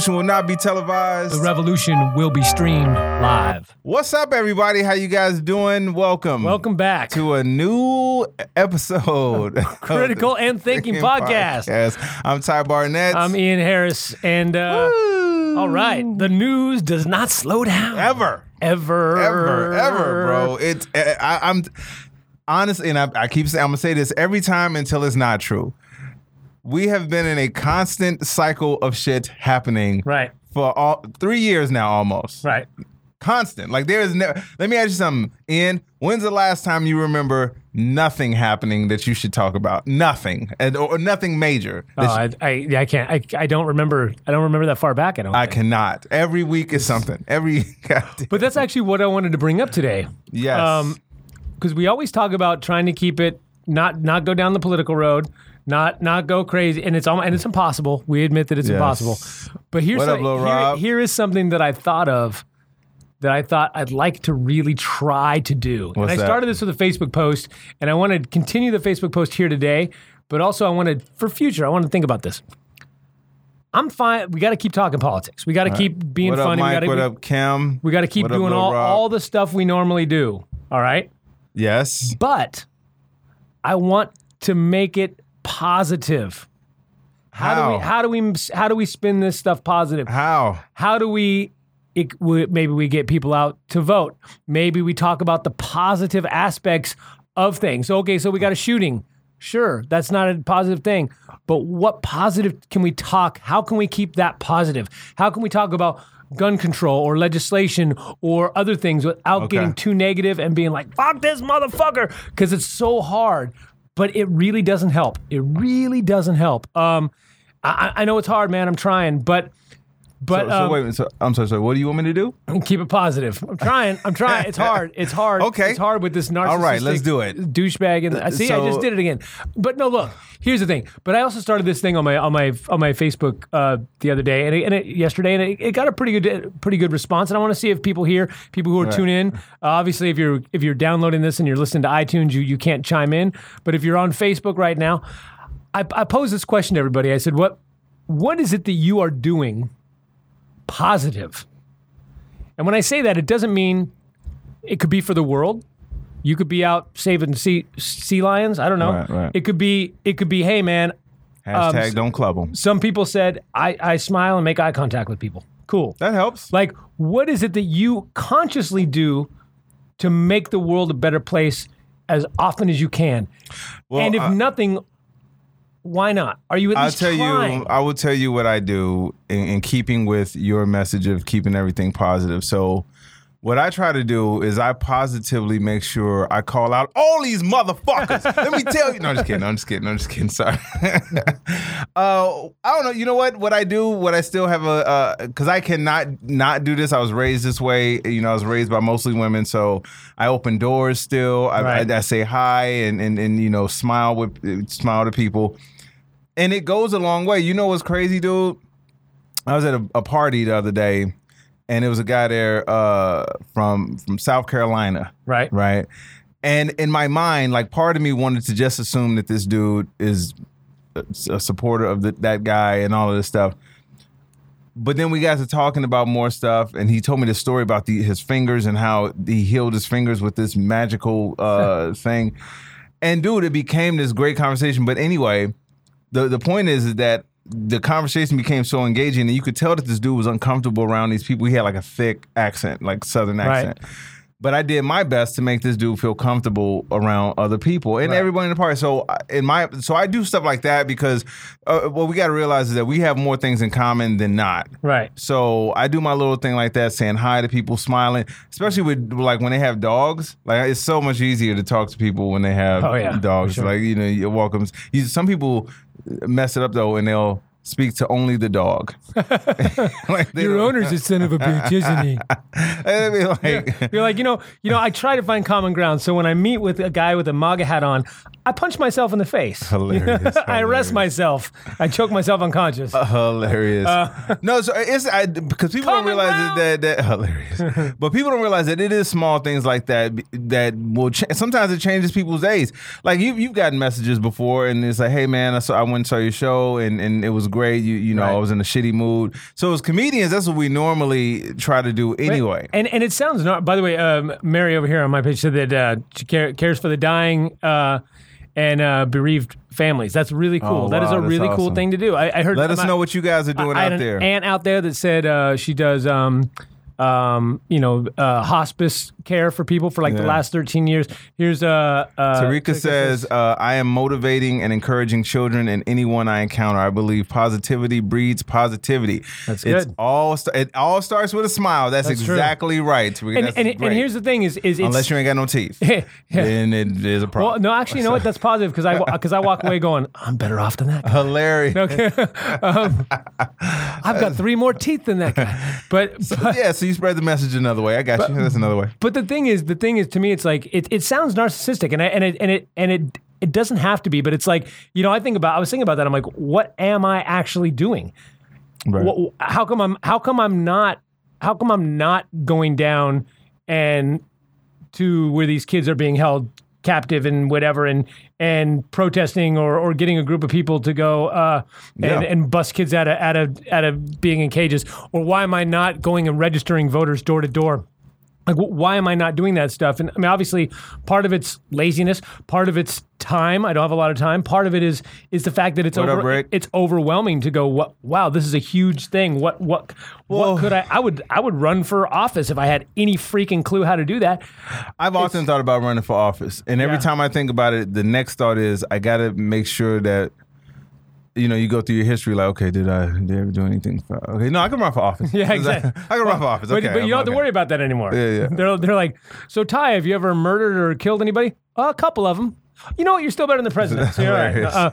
Revolution will not be televised. The revolution will be streamed live. What's up, everybody? How you guys doing? Welcome. Welcome back to a new episode. Critical and Thinking podcast. podcast. I'm Ty Barnett. I'm Ian Harris, and uh, all right, the news does not slow down ever, ever, ever, ever, bro. It's I, I'm honestly, and I, I keep saying I'm gonna say this every time until it's not true we have been in a constant cycle of shit happening right. for all three years now almost. Right. Constant. Like there is never let me ask you something ian. When's the last time you remember nothing happening that you should talk about? Nothing. And, or nothing major. Oh, I, I, I can't I, I don't remember I don't remember that far back I don't I think. cannot. Every week is something. Every but that's actually what I wanted to bring up today. Yes. Um because we always talk about trying to keep it not not go down the political road not not go crazy, and it's almost, and it's impossible. We admit that it's yes. impossible. But here's up, here, here is something that I thought of that I thought I'd like to really try to do. What's and I that? started this with a Facebook post, and I want to continue the Facebook post here today. But also, I want to for future. I want to think about this. I'm fine. We got to keep talking politics. We got to keep being what funny. Up, Mike? we gotta, what up, Kim? We got to keep what doing up, all, Rob? all the stuff we normally do. All right. Yes. But I want to make it positive. How, how, do we how do we how do we spin this stuff positive? How? How do we it, maybe we get people out to vote. Maybe we talk about the positive aspects of things. Okay, so we got a shooting. Sure, that's not a positive thing. But what positive can we talk? How can we keep that positive? How can we talk about gun control or legislation or other things without okay. getting too negative and being like, fuck this motherfucker? Because it's so hard but it really doesn't help. It really doesn't help. Um, I, I know it's hard, man. I'm trying, but but so, so um, wait. So, I'm sorry. So what do you want me to do? Keep it positive. I'm trying. I'm trying. It's hard. It's hard. Okay. It's hard with this narcissistic. All right, let's do it. Douchebag. And I see. So, I just did it again. But no, look. Here's the thing. But I also started this thing on my on my on my Facebook uh, the other day and, it, and it, yesterday, and it, it, got a pretty good pretty good response. And I want to see if people here, people who are right. tuning in. Uh, obviously, if you're if you're downloading this and you're listening to iTunes, you you can't chime in. But if you're on Facebook right now, I, I posed this question to everybody. I said, what what is it that you are doing? Positive. And when I say that, it doesn't mean it could be for the world. You could be out saving sea, sea lions. I don't know. Right, right. It could be. It could be. Hey, man. Hashtag um, don't club them. Some people said I, I smile and make eye contact with people. Cool. That helps. Like, what is it that you consciously do to make the world a better place as often as you can? Well, and if I, nothing, why not? Are you at I'll least tell trying? you. I will tell you what I do in, in keeping with your message of keeping everything positive. So. What I try to do is I positively make sure I call out all these motherfuckers. Let me tell you. No, I'm just kidding. I'm just kidding. I'm just kidding. Sorry. uh, I don't know. You know what? What I do, what I still have a, because uh, I cannot not do this. I was raised this way. You know, I was raised by mostly women, so I open doors still. I, Right. I, I say hi and, and and you know smile with smile to people, and it goes a long way. You know what's crazy, dude? I was at a, a party the other day and it was a guy there uh, from from South Carolina, right. right? And in my mind, like part of me wanted to just assume that this dude is a, supporter of the, that guy and all of this stuff. But then we got to talking about more stuff, and he told me the story about the, his fingers and how he healed his fingers with this magical uh, thing. And dude, it became this great conversation. But anyway, the the point is, is that the conversation became so engaging, and you could tell that this dude was uncomfortable around these people. He had like a thick accent, like Southern Right. accent. But I did my best to make this dude feel comfortable around other people and Right. everybody in the party. So in my, so I do stuff like that because uh, what we got to realize is that we have more things in common than not. Right. So I do my little thing like that, saying hi to people, smiling, especially with like when they have dogs. Like it's so much easier to talk to people when they have Oh, yeah, dogs. sure. Like you know, you're welcome. You, some people mess it up though, and they'll speak to only the dog. like Your owner's a son of a bitch, isn't he? Like, You're like, you know, you know, I try to find common ground. So when I meet with a guy with a MAGA hat on, I punch myself in the face. Hilarious, I arrest hilarious. myself. I choke myself unconscious. hilarious. no, so it's I, because people don't realize that, that hilarious. but people don't realize that it is small things like that that will cha- sometimes it changes people's days. Like you you've gotten messages before and it's like, hey man, I saw I went and saw your show and, and it was great. You you know I was in a shitty mood. So as comedians, that's what we normally try to do anyway. And and it sounds not. By the way, um, Mary over here on my page said that uh, she care, cares for the dying uh, and uh, bereaved families. That's really cool. Oh, That is wow, a that's really cool thing to do. I, I heard. Let us my- know what you guys are doing I had out an there. aunt out there that said uh, she does. Um, um, you know, uh, hospice care for people for like the Yeah. last 13 years. Here's uh, uh Tarika says, uh, I am motivating and encouraging children and anyone I encounter. I believe positivity breeds positivity. That's it's good. All st- it all starts with a smile. That's, That's true. exactly right. Tarika. and, That's and, and great. here's the thing is is it's, Unless you ain't got no teeth, then it is a well, problem. no, actually, you know what? That's positive because I because I walk away going, I'm better off than that. guy." Hilarious. um, I've got three more teeth than that guy. But, but yeah, so you spread the message another way. I got you. That's another way. but the thing is, the thing is, to me, it's like it, it sounds narcissistic, and I, and it and it and it it doesn't have to be, but it's like you know, I think about, I was thinking about that. I'm like, what am I actually doing? Right. Wh- how come I'm how come I'm not how come I'm not going down and to where these kids are being held captive and whatever and and protesting or or getting a group of people to go uh and, Yeah. and bust kids out of out of out of being in cages or why am I not going and registering voters door to door like why am I not doing that stuff? And I mean, obviously, part of it's laziness, part of it's time. I don't have a lot of time. Part of it is is the fact that it's What up, over, it's overwhelming to go. What? Wow, this is a huge thing. What? What? Well- what could I? I would I would run for office if I had any freaking clue how to do that. I've often thought about running for office, and every Yeah. time I think about it, the next thought is I got to make sure that you know you go through your history. Like, okay, did I did I ever do anything? For, okay, no, I can run for office. Yeah, exactly. I can run for office. But, Okay, but you don't have to worry about that anymore. Yeah, yeah. They're they're like, so Ty, have you ever murdered or killed anybody? a couple of them. You know what? You're still better than the president. So right. Uh,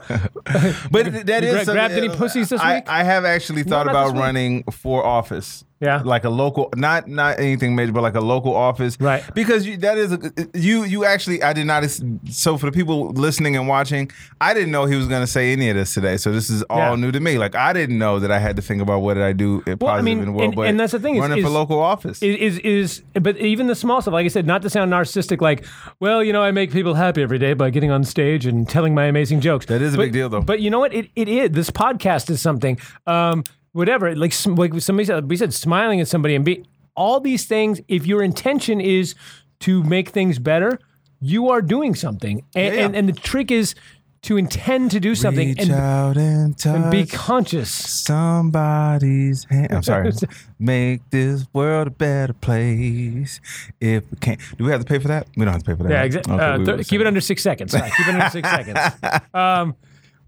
But th- that is gra- grabbed any pussies this I, week? I have actually thought not about running for office. Yeah. like a local, not not anything major, but like a local office. Right. Because you, that is a, you. You actually, I did not. So for the people listening and watching, I didn't know he was going to say any of this today. So this is all Yeah. new to me. Like I didn't know that I had to think about what did I do positive Well, I mean, in the world. and- but and that's the thing is- running for is- local office. is, is is but even the small stuff like i said not to sound narcissistic like well you know i make people happy every day by getting on stage and telling my amazing jokes That is a But- big deal, though. but you know what it, it is this podcast is something um whatever like like somebody said we said smiling at somebody and be all these things if your intention is to make things better you are doing something and Yeah, yeah. and, and the trick is to intend to do something and, and and be conscious somebody's hand. I'm sorry. Make this world a better place. If we can't, do we have to pay for that? We don't have to pay for that. Yeah, exactly. Okay, uh, we th- keep it under six seconds. Sorry, keep it under six seconds. Um,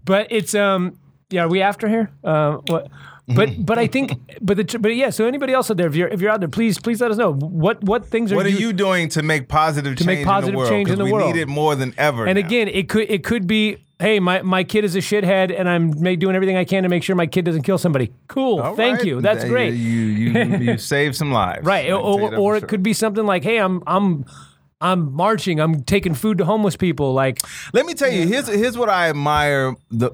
but it's um, yeah. Are we after here? Uh, what? But mm. but I think but the but yeah. So anybody else out there, if you're if you're out there, please please let us know what what things are What are you. doing to make positive change make positive change in the world? change in the we world. need it more than ever. and now. again, it could it could be. Hey, my, my kid is a shithead, and I'm doing everything I can to make sure my kid doesn't kill somebody. Cool, All thank right. you. That's great. You you you, you saved some lives. Right, I can tell you or, or for it sure. could be something like, "Hey, I'm I'm I'm marching. I'm taking food to homeless people." Like, Let me tell you, here's here's what I admire the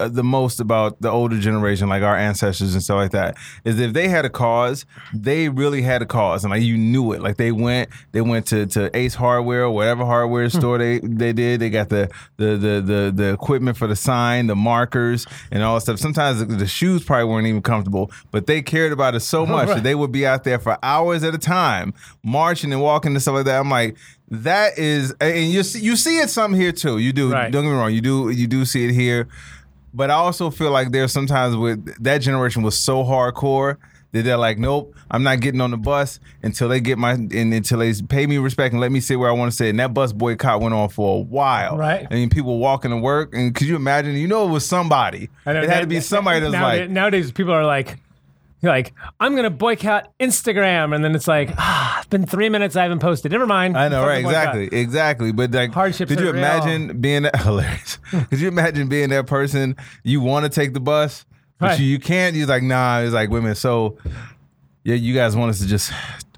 uh, the most about the older generation, like our ancestors and stuff like that, is if they had a cause, they really had a cause, and like you knew it. Like they went, they went to, to Ace Hardware or whatever hardware Hmm. store they they did. They got the the the the, the equipment for the sign, the markers, and all that stuff. Sometimes the, the shoes probably weren't even comfortable, but they cared about it so much that they would be out there for hours at a time, marching and walking and stuff like that. I'm like. That is, and you see, you see it some here too. You do. Right. Don't get me wrong. You do. You do see it here, but I also feel like there's sometimes with that generation was so hardcore that they're like, nope, I'm not getting on the bus until they get my and until they pay me respect and let me sit where I want to sit. And that bus boycott went on for a while. Right. I mean, people walking to work, and could you imagine? You know, it was somebody. It had that- to be somebody that's nowadays, like, nowadays people are like like I'm gonna boycott Instagram and then it's like ah it's been three minutes I haven't posted never mind I know, right? Exactly, exactly. But like, Hardships could you are real. imagine being that hilarious? could you imagine being that person? You want to take the bus, but Right. you, you can't. You're like, nah. It's like women. So, yeah, you guys want us to just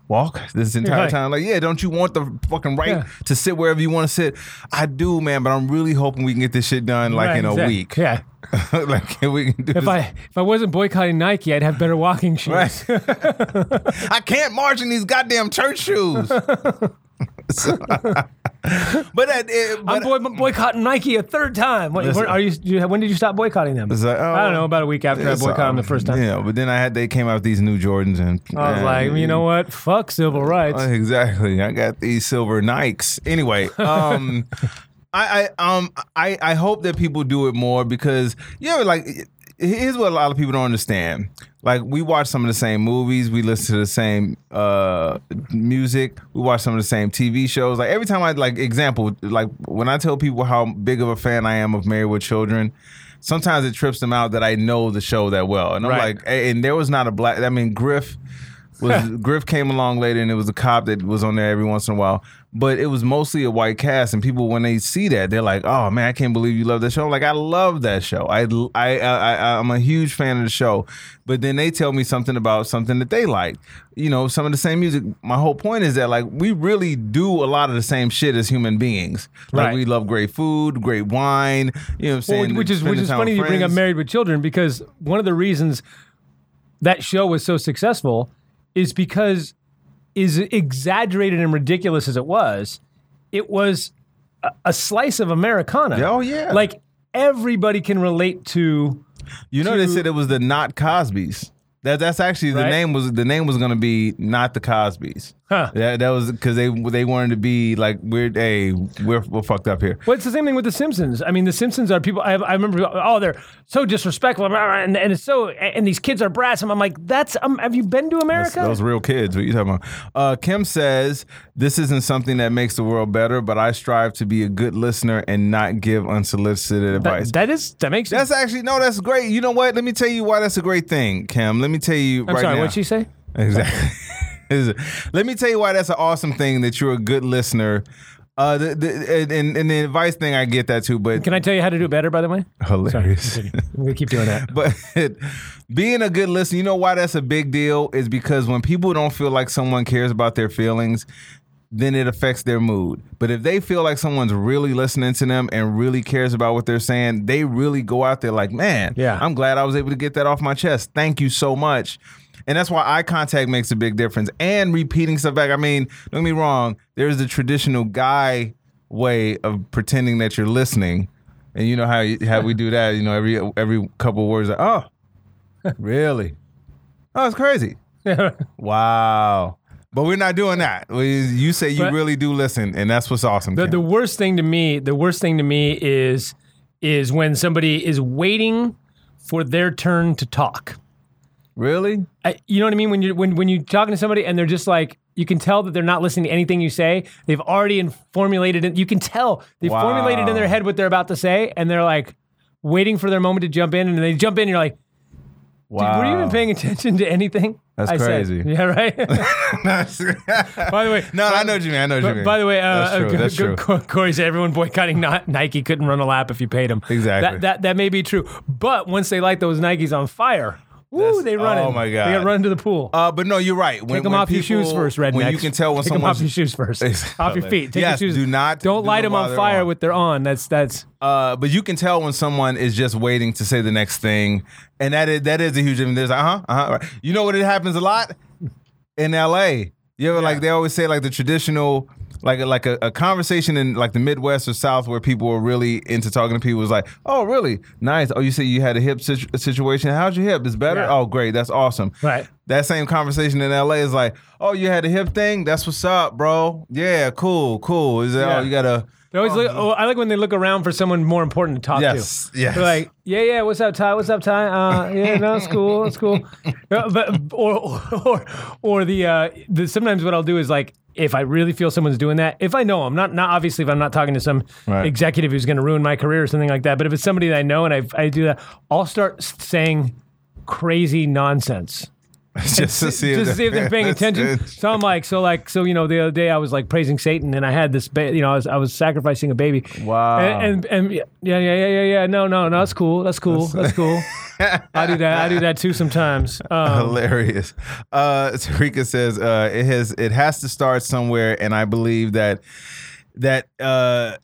walk this entire Right. time? Like, yeah, don't you want the fucking right Yeah. to sit wherever you want to sit? I do, man, but I'm really hoping we can get this shit done like Right, in a week. Yeah. like we can do If this. I if I wasn't boycotting Nike, I'd have better walking shoes. Right. I can't march in these goddamn church shoes. So- but that, but I'm boy, boycotting Nike a third time. What, Listen. are you? When did you stop boycotting them? Like, oh, I don't know. About a week after I boycotted them the um, first time. Yeah, but then I had they came out with these new Jordans and I was like, you know what? Fuck civil rights. Uh, Exactly. I got these silver Nikes. Anyway, um I, I um I, I hope that people do it more because you know like here's what a lot of people don't understand. Like we watch some of the same movies, we listen to the same uh music, we watch some of the same TV shows. Like every time I like example, like when I tell people how big of a fan I am of Married with Children, sometimes it trips them out that I know the show that well. And I'm Right. like, and there was not a black I mean Griff was Griff came along later and it was a cop that was on there every once in a while. But it was mostly a white cast, and people when they see that they're like, "Oh man, I can't believe you love that show!" I'm like I love that show. I I I I'm a huge fan of the show. But then they tell me something about something that they like. You know, some of the same music. My whole point is that like we really do a lot of the same shit as human beings. Like Right. we love great food, great wine. You know what I'm Well, saying? which is which is funny you bring up. Married with Children because one of the reasons that show was so successful is because as exaggerated and ridiculous as it was, it was a, a slice of Americana. Oh, yeah. like everybody can relate to. You know, they said it was the not Cosby's. That that's actually the name was the name was gonna be not the Cosby's. Huh. That that was because they they wanted to be like we're hey we're we're fucked up here. Well, it's the same thing with The Simpsons. I mean, The Simpsons are people. I, I remember, oh, they're so disrespectful, and, and it's so, and these kids are brats. And I'm like, that's. Um, have you been to That's- America? Those real kids. What you talking about? Uh, Kim says this isn't something that makes the world better, but I strive to be a good listener and not give unsolicited advice. That- that is that makes. that's actually no, that's great. You know what? Let me tell you why that's a great thing, Kim. Let me tell you I'm right sorry. now. What'd she say? Exactly. Let me tell you why that's an awesome thing that you're a good listener. Uh, the, the, and, and the advice thing, I get that too, but Can I tell you how to do it better? By the way, hilarious. I'm gonna keep doing that. But being a good listener, you know why that's a big deal? Is because when people don't feel like someone cares about their feelings, then it affects their mood. But if they feel like someone's really listening to them and really cares about what they're saying, they really go out there like, man, Yeah. I'm glad I was able to get that off my chest. Thank you so much. And that's why eye contact makes a big difference. And repeating stuff back. I mean, don't get me wrong, there's the traditional guy way of pretending that you're listening. And you know how how we do that, you know, every every couple of words like, oh, really? Oh, it's crazy. Wow. But we're not doing that. You say you But- really do listen, and that's what's awesome. The, the worst thing to me, the worst thing to me is is when somebody is waiting for their turn to talk. really? I, you know what I mean? When you when when you're talking to somebody and they're just like you can tell that they're not listening to anything you say. They've already in- formulated it. You can tell they've Wow. formulated in their head what they're about to say, and they're like waiting for their moment to jump in, and they jump in. and You're like, Dude, Wow. were you even paying attention to anything? That's I said? crazy. Yeah, right. by the way, no, I know what you mean. I know what you By, mean. by the way, uh, that's true. uh, that's G- true. G- Corey said everyone boycotting Ni- Nike couldn't run a lap if you paid them. Exactly. That, that that may be true, but once they light those Nikes on fire, woo, they run. oh my god, they God. get run to the pool. Uh, but no, you're right. When, Take them when off your shoes first, rednecks. When you can tell when Take them off your shoes first. off your feet. Take Yes, your shoes. do not- Don't do light them on fire on. with their on. That's that's. Uh, but you can tell when someone is just waiting to say the next thing, and that is that is a huge difference. There's uh huh, uh huh. You know what? It happens a lot in L.A. You ever like they always say like the traditional. Like like a, a conversation in like the Midwest or South where people were really into talking to people was like, oh really nice. Oh you say you had a hip situ- situation. How's your hip? It's better. Yeah. Oh great, that's awesome. Right. That same conversation in LA is like, oh you had a hip thing. That's what's up, bro. Yeah, cool, cool. Is it? Yeah. Oh you gotta. They always look. Oh, I like when they look around for someone more important to talk Yes, to. yes. They're like, yeah, yeah. What's up, Ty? What's up, Ty? Uh, yeah, no, it's cool. It's cool. But or or or the uh, the sometimes what I'll do is like if I really feel someone's doing that, if I know them, not not obviously if I'm not talking to some Right. executive who's going to ruin my career or something like that, but if it's somebody that I know and I I do that, I'll start saying crazy nonsense just to see, just to see if they're paying That's attention. So I'm like, so like, so you know, the other day I was like praising Satan, and I had this, ba- you know, I was I was sacrificing a baby. Wow. And and, and yeah, yeah, yeah, yeah, yeah. No, no, no, that's cool. That's cool. That's cool. I do that. I do that too sometimes. Um, Hilarious. Uh, Tarika says uh, it has it has to start somewhere, and I believe that that uh,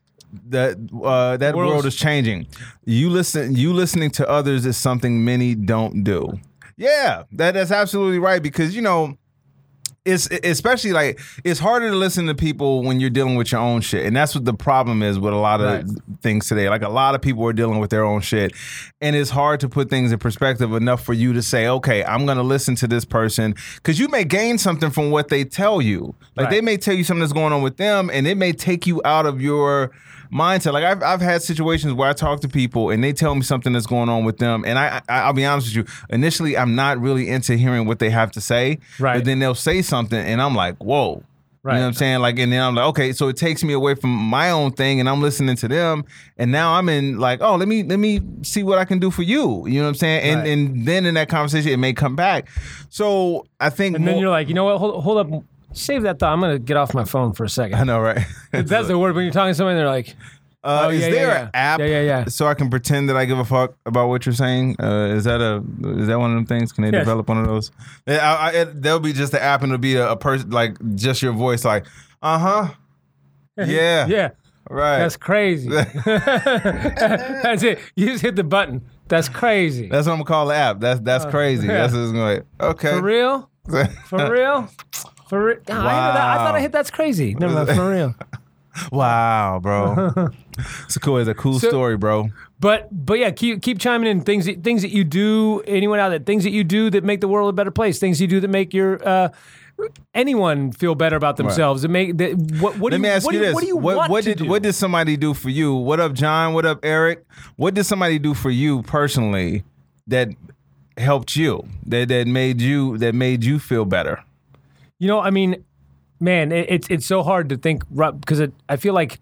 that uh, that world is changing. You listen. You listening to others is something many don't do. Yeah, that that's absolutely right because you know it's especially like it's harder to listen to people when you're dealing with your own shit and that's what the problem is with a lot of Right. things today like a lot of people are dealing with their own shit and it's hard to put things in perspective enough for you to say okay i'm gonna listen to this person because you may gain something from what they tell you like Right. they may tell you something that's going on with them and it may take you out of your mindset like I've, I've had situations where i talk to people and they tell me something that's going on with them and I, I i'll be honest with you initially i'm not really into hearing what they have to say Right. but then they'll say something and i'm like whoa Right. You know what I'm saying? Like, and then I'm like, okay, so it takes me away from my own thing, and I'm listening to them, and now I'm in like, oh, let me let me see what I can do for you. You know what I'm saying? And Right. and then in that conversation, it may come back. So I think, and then more- you're like, you know what? Hold, hold up. Save that thought. I'm gonna get off my phone for a second. I know, right? That's the word when you're talking to somebody. They're like, Uh, Oh, is yeah, there yeah, an yeah. app Yeah, yeah, yeah. so I can pretend that I give a fuck about what you're saying? Uh, is that a is that one of them things? Can they Yes. develop one of those? Yeah, I, I, it, there'll be just the app and it'll be a, a person like just your voice, like uh huh, yeah, yeah, right. that's crazy. that's it. You just hit the button. That's crazy. That's what I'm gonna call the app. That's that's crazy. Uh, yeah. That's what it's gonna be. Okay. For real? For real? For real? I, I thought I hit that's crazy. No, no, for real. Wow, bro. it's a cool. It's a cool So- story, bro. But but yeah, keep keep chiming in things that, things that you do. Anyone out there, things that you do that make the world a better place. Things you do that make your uh, anyone feel better about themselves. That make that, what what do Let me you, ask what you do this: What do you want what to did do? what did somebody do for you? What up, John? What up, Eric? What did somebody do for you personally that helped you? That that made you that made you feel better? You know, I mean, man, it, it's it's so hard to think because it, I feel like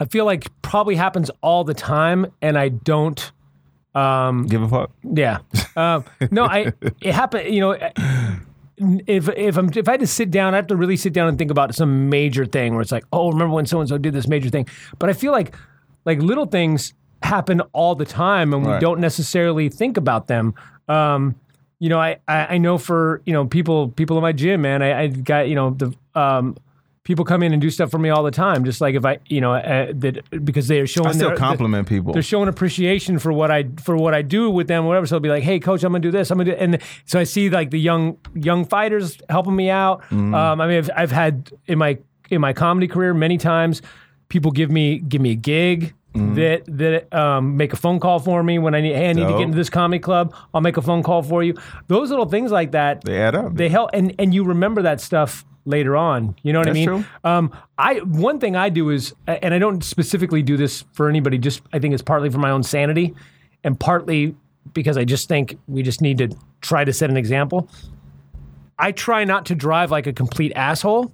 I feel like probably happens all the time, and I don't. Um, Give a fuck. yeah, um, no, I it happened. You know, if if I'm if I had to sit down, I have to really sit down and think about some major thing where it's like, oh, remember when so and so did this major thing? But I feel like like little things happen all the time, and we Right. don't necessarily think about them. Um, you know, I, I I know for you know people people in my gym, man, I, I got you know the um. People come in and do stuff for me all the time, just like if I, you know, uh, that because they are showing I still their, compliment people. they're showing appreciation for what I for what I do with them, whatever. So they'll be like, "Hey, coach, I'm gonna do this. I'm gonna do," and so I see like the young young fighters helping me out. Mm-hmm. Um, I mean, I've, I've had in my in my comedy career many times, people give me give me a gig. Mm-hmm. That that um, make a phone call for me when I need hey I need to get into this comedy club. I'll make a phone call for you. Those little things like that They add up. they help and and you remember that stuff later on. You know what i mean? true. um i one thing i do is and i don't specifically do this for anybody just i think it's partly for my own sanity and partly because i just think we just need to try to set an example. I try not to drive like a complete asshole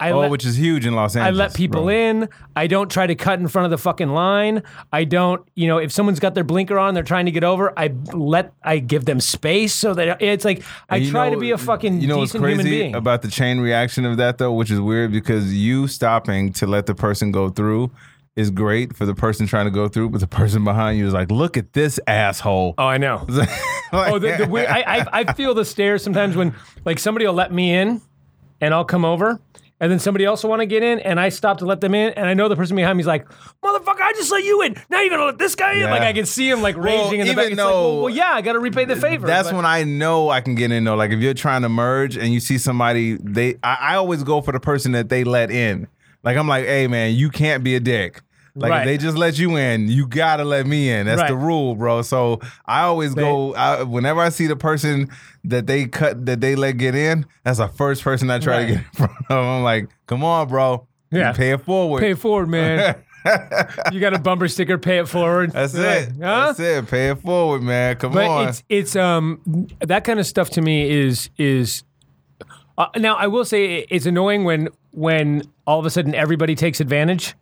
I oh, let- which is huge in Los Angeles. I let people bro. in. I don't try to cut in front of the fucking line. I don't, you know, if someone's got their blinker on, they're trying to get over. I let, I give them space so that it's like I try know- to be a fucking you know what's decent human crazy being. about the chain reaction of that though, which is weird because you stopping to let the person go through is great for the person trying to go through, but the person behind you is like, look at this asshole. oh, I know. oh, the, the weird, I, I, I feel the stares sometimes when like somebody will let me in, and I'll come over. And then somebody else will want to get in, and I stop to let them in, and I know the person behind me is like, "Motherfucker, I just let you in. Now you're gonna let this guy in." Yeah. Like I can see him like raging in the back. It's like, well, well, yeah, I got to repay the favor. That's but- when I know I can get in though. Like if you're trying to merge and you see somebody, they I, I always go for the person that they let in. Like I'm like, hey man, you can't be a dick. Like Right. if they just let you in, you gotta let me in. That's the rule, bro. So I always go I, whenever I see the person that they cut that they let get in. That's the first person I try to get in front of. I'm like, come on, bro. Yeah. pay it forward. Pay it forward, man. you got a bumper sticker, pay it forward. That's Like, it. Huh? That's it. Pay it forward, man. Come But on. it's it's um that kind of stuff to me is is uh, now I will say it's annoying when when all of a sudden everybody takes advantage.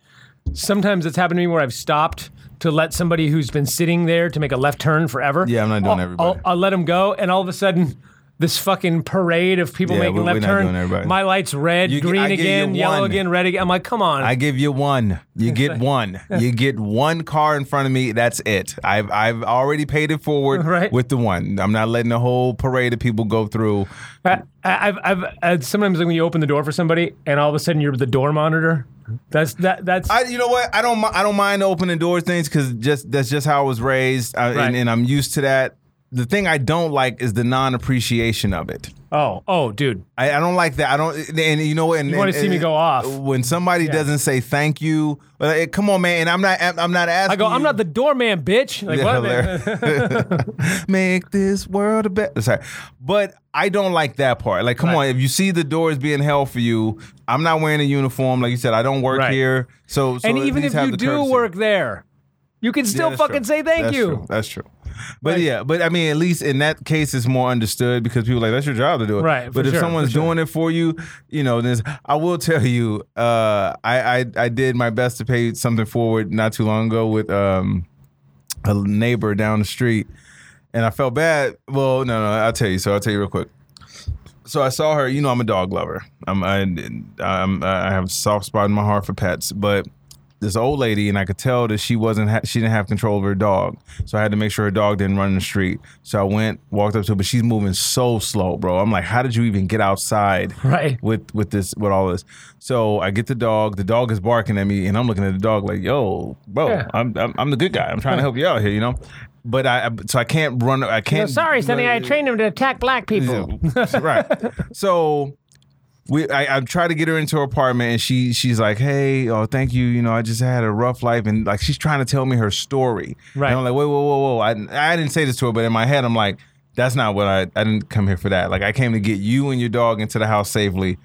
Sometimes it's happened to me where I've stopped to let somebody who's been sitting there to make a left turn forever. Yeah, I'm not doing I'll, everybody. I'll, I'll let them go, and all of a sudden. This fucking parade of people Yeah, making left turn. My light's red, You- green I give you again, yellow again, red again. I'm like, come on. I give you one. You get one. You get one car in front of me. That's it. I've I've already paid it forward Right. with the one. I'm not letting the whole parade of people go through. I, I've, I've, uh, sometimes like when you open the door for somebody and all of a sudden you're the door monitor. That's that. That's I, you know what? I don't. I don't mind opening doors things because just that's just how I was raised, I, Right. and, and I'm used to that. The thing I don't like is the non-appreciation of it. oh oh dude. I, I don't like that. I don't. And you know what? And, You wanna and- see me go off. when somebody doesn't say thank you. Like, eh, come on, man. And I'm not. I'm not asking. I go. I'm not the doorman, bitch. Like Yeah, what? man? Make this world a better. Sorry, but I don't like that part. Like, come Right. on, if you see the doors being held for you, I'm not wearing a uniform. Like you said, I don't work Right. here. So, so and even if you do courtesy. work there, you can still fucking true. say thank That's you. true. That's true. But Like- yeah, but I mean, at least in that case, it's more understood because people are like that's your job to do it. Right, But if sure, someone's sure. doing it for you, you know, there's. I will tell you, uh, I, I I did my best to pay something forward not too long ago with um a neighbor down the street, and I felt bad. Well, no, no, I'll tell you. So I'll tell you real quick. So I saw her. You know, I'm a dog lover. I'm I, I'm, I have a soft spot in my heart for pets, but this old lady, and I could tell that she wasn't ha- she didn't have control of her dog. So I had to make sure her dog didn't run in the street. So I went, walked up to her, but she's moving so slow, bro. I'm like, how did you even get outside? Right. With with this with all this. So I get the dog. The dog is barking at me, and I'm looking at the dog like, yo, bro, Yeah. I'm, I'm I'm the good guy. I'm trying to help you out here, you know. But I I- so I can't run. I can't. sorry, Sonny. I trained him to attack black people. right. So we I, I tried to get her into her apartment and she she's like, Hey, oh thank you. You know, I just had a rough life and like she's trying to tell me her story. Right. And I'm like, wait, whoa, whoa, whoa. I I didn't say this to her, but in my head I'm like, that's not what I I didn't come here for that. Like I came to get you and your dog into the house safely.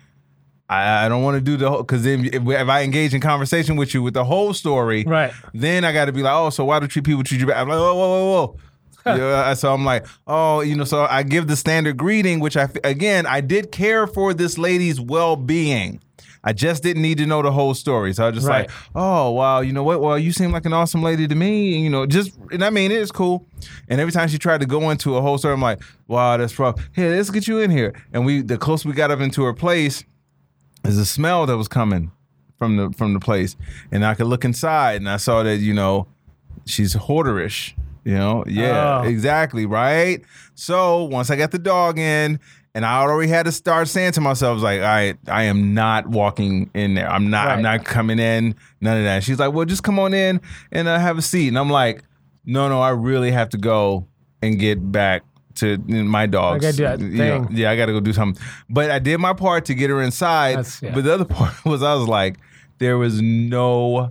I, I don't want to do the whole because then if, if I engage in conversation with you with the whole story, Right. Then I got to be like, oh, so why do treat people treat you bad? I'm like, whoa, whoa, whoa, whoa. yeah, so I'm like, oh, you know, so I give the standard greeting, which I again I did care for this lady's well being. I just didn't need to know the whole story. So I was just Right. like, oh wow, you know what? Well, you seem like an awesome lady to me. You know, just and I mean it is cool. And every time she tried to go into a whole story, I'm like, wow, that's rough. Hey, let's get you in here. And we the closer we got up into her place, there's a smell that was coming from the from the place. And I could look inside and I saw that, you know, she's hoarderish. You know, yeah, Oh. exactly, right. So once I got the dog in, and I already had to start saying to myself, I like, all right, I am not walking in there. I'm not. I'm not coming in. None of that. She's like, well, just come on in and uh, have a seat. And I'm like, no, no, I really have to go and get back to my dogs. gotta do that know, yeah, I got to go do something. But I did my part to get her inside. Yeah. But the other part was, I was like, there was no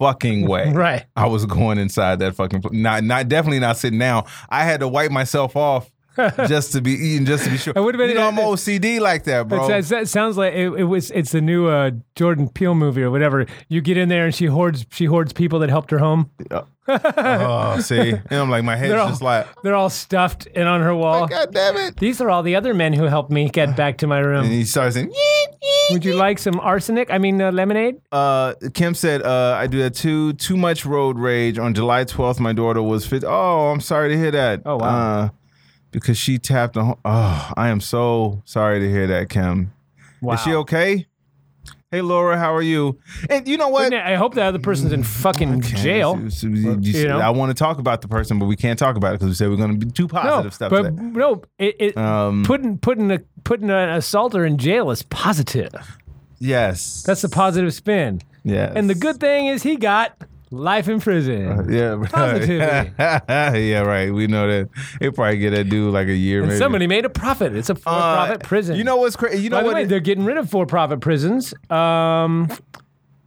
fucking way. Right. I was going inside that fucking pl- not not definitely not sitting down. I had to wipe myself off just to be eating, just to be sure. It would've been- you know, I'm OCD like that, bro. It sounds like it, it was. It's the new uh, Jordan Peele movie or whatever. You get in there and she hoards. She hoards people that helped her home. oh, see, and I'm like, my head's all, just like, they're all stuffed and on her wall. God damn it! These are all the other men who helped me get back to my room. And he starts saying. Would you like some arsenic? I mean, uh, lemonade? Uh, Kim said, uh, I do that too. Too much road rage. On July 12th, my daughter was fit. Oh, I'm sorry to hear that. Oh, wow. Because she tapped on. Oh, I am so sorry to hear that, Kim. Wow. Is she okay? Hey, Laura, how are you? And you know what? I hope that other person's in fucking Okay, jail. you- you- You know? I want to talk about the person, but we can't talk about it because we said we're going to be too No, positive stuff but today. no, it, it Um, putting putting a putting an assaulter in jail is positive. yes. That's the positive spin. yes. And the good thing is he got life in prison. Yeah, right. Positivity. yeah, right. We know that they probably get that dude like a year. And maybe. somebody made a profit. It's a Uh, for-profit prison. You know what's crazy? You know By the what? way, it- they're getting rid of for-profit prisons. Um,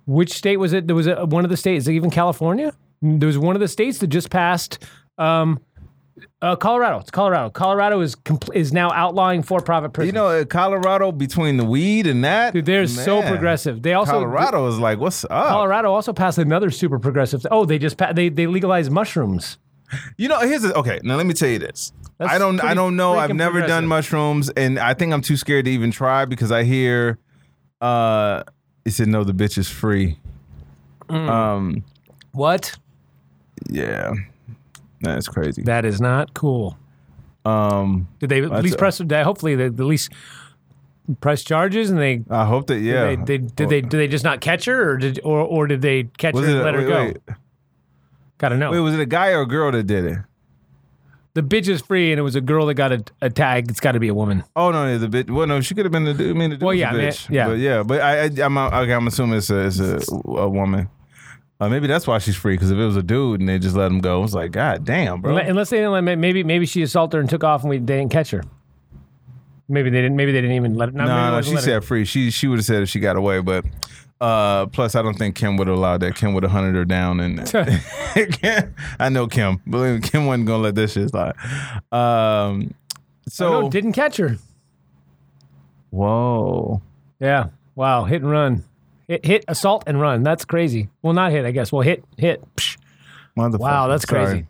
which state was it? There was a, one of the states, is it even California. There was one of the states that just passed. Um, uh, Colorado. It's Colorado. Colorado is compl- is now outlawing for-profit prisons. you know, uh, Colorado between the weed and that, Dude, they're so progressive. They also Colorado is like, what's up? Colorado also passed another super progressive. Oh, they just pa- they they legalized mushrooms. You know, here's okay. Now let me tell you this. That's I don't. I don't know. I've never done mushrooms, and I think I'm too scared to even try because I hear. Uh, it said no, the bitch is free. Mm. Um, What? yeah, that's crazy. That is not cool. Um, Did they at least a- press? Hopefully, they at least press charges, and they. I hope that yeah. They, they, did they did they just not catch her, or did or or did they catch was her and a, let her go? wait. Gotta know. Wait, was it a guy or a girl that did it? the bitch is free, and it was a girl that got a, a tag. It's got to be a woman. Oh no, the bitch. Well, no, she could have been the dude. I mean, the dude Well, yeah, a man, bitch. yeah. but yeah, but I, I I'm okay, I'm assuming it's a it's a, a woman. Uh, maybe that's why she's free because if it was a dude and they just let him go, it's like God damn, bro. Unle- Unless they didn't let, maybe maybe she assaulted her and took off, and we they didn't catch her. Maybe they didn't. Maybe they didn't even let her. No, no, she said free. She she would have said if she got away, but uh, plus I don't think Kim would have allowed that. Kim would have hunted her down, and I know Kim. Believe me, Kim wasn't gonna let this shit slide. Um, so no, didn't catch her. whoa, Yeah. Wow. Hit and run. Hit, hit assault and run. That's crazy. Well, not hit, I guess. Well, hit, hit. Psh. Wow, that's Sorry. crazy.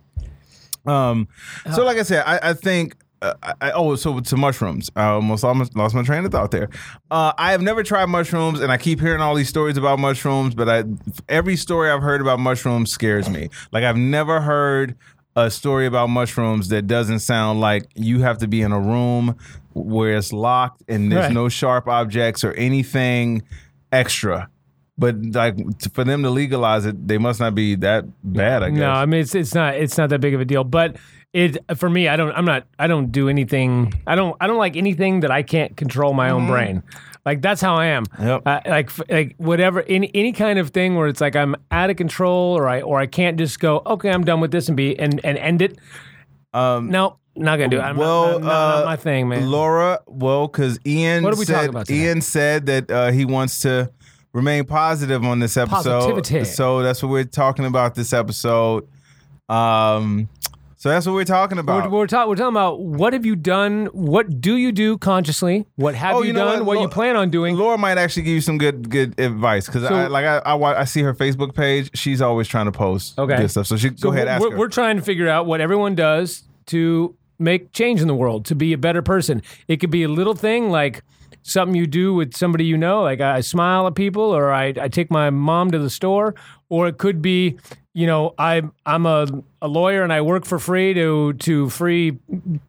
Um, so like I said, I, I think. Uh, I, oh, so to mushrooms. I almost almost lost my train of thought there. Uh, I have never tried mushrooms, and I keep hearing all these stories about mushrooms. But I, every story I've heard about mushrooms scares me. Like I've never heard a story about mushrooms that doesn't sound like you have to be in a room where it's locked and there's Right. no sharp objects or anything extra. But like for them to legalize it, they must not be that bad. I guess. No, I mean it's it's not it's not that big of a deal. But it for me, I don't I'm not I don't do anything. I don't I don't like anything that I can't control my own brain. Like that's how I am. Mm-hmm. Yep. Uh, like like whatever any any kind of thing where it's like I'm out of control or I or I can't just go okay I'm done with this and be and and end it. Um, No, not gonna do it. I'm well, not, not, not uh, my thing, man. Laura, well, because Ian What are we said talking about today? Ian said that uh, he wants to remain positive on this episode. Positivity. So that's what we're talking about this episode. Um, so that's what we're talking We're, about. we're, talk, we're talking about what have you done? What do you do consciously? What have Oh, you, you know done? what? What, you plan on doing? Laura might actually give you some good good advice because So- I like I, I wa- I see her Facebook page. She's always trying to post Okay. good stuff. So she go ahead we're, ask her. we're trying to figure out what everyone does to make change in the world, to be a better person. It could be a little thing like something you do with somebody you know, like I smile at people, or I, I take my mom to the store, or it could be, you know, I I'm a, a lawyer and I work for free to to free,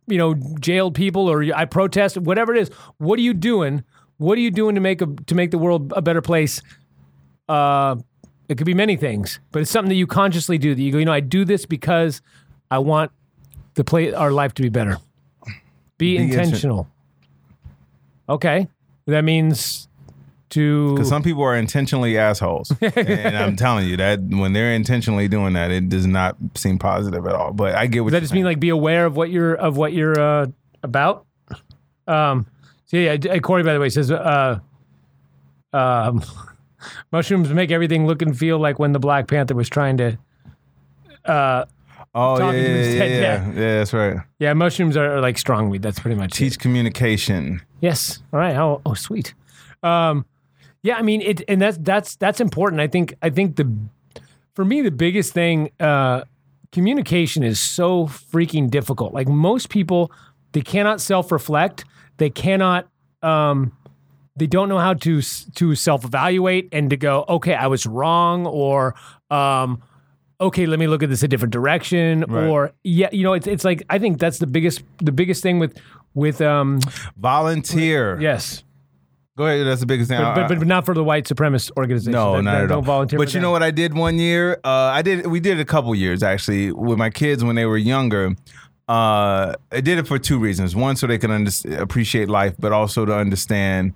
you know, jailed people, or I protest, whatever it is. What are you doing? What are you doing to make a to make the world a better place? Uh, it could be many things, but it's something that you consciously do. That you go, you know, I do this because I want the play our life to be better. Be, Be inten- intentional. Okay, that means to Because some people are intentionally assholes, and I'm telling you that when they're intentionally doing that, it does not seem positive at all. But I get what Does that just mean like be aware of what you're of what you're uh, about? Um, so yeah, Corey, by the way, says uh, um, mushrooms make everything look and feel like when the Black Panther was trying to. Uh, Oh yeah, yeah, yeah, yeah. That's right. yeah, mushrooms are, like strong weed. That's pretty much it. Teach communication. Yes. All right. Oh, oh, sweet. Um, yeah, I mean it, and that's that's that's important. I think I think the for me the biggest thing uh, communication is so freaking difficult. Like most people, they cannot self reflect. They cannot. Um, they don't know how to to self evaluate and to go, okay, I was wrong, or um, okay, let me look at this a different direction, Right. or yeah, you know, it's it's like I think that's the biggest the biggest thing with with um, Volunteer. yes. Go ahead. That's the biggest thing. But, but, but not for the white supremacist organization. No, That- not that at don't all. Volunteer but you know what I did one year? Uh, I did. We did a couple years actually with my kids when they were younger. Uh, I did it for two reasons. One, so they can under- appreciate life, but also to understand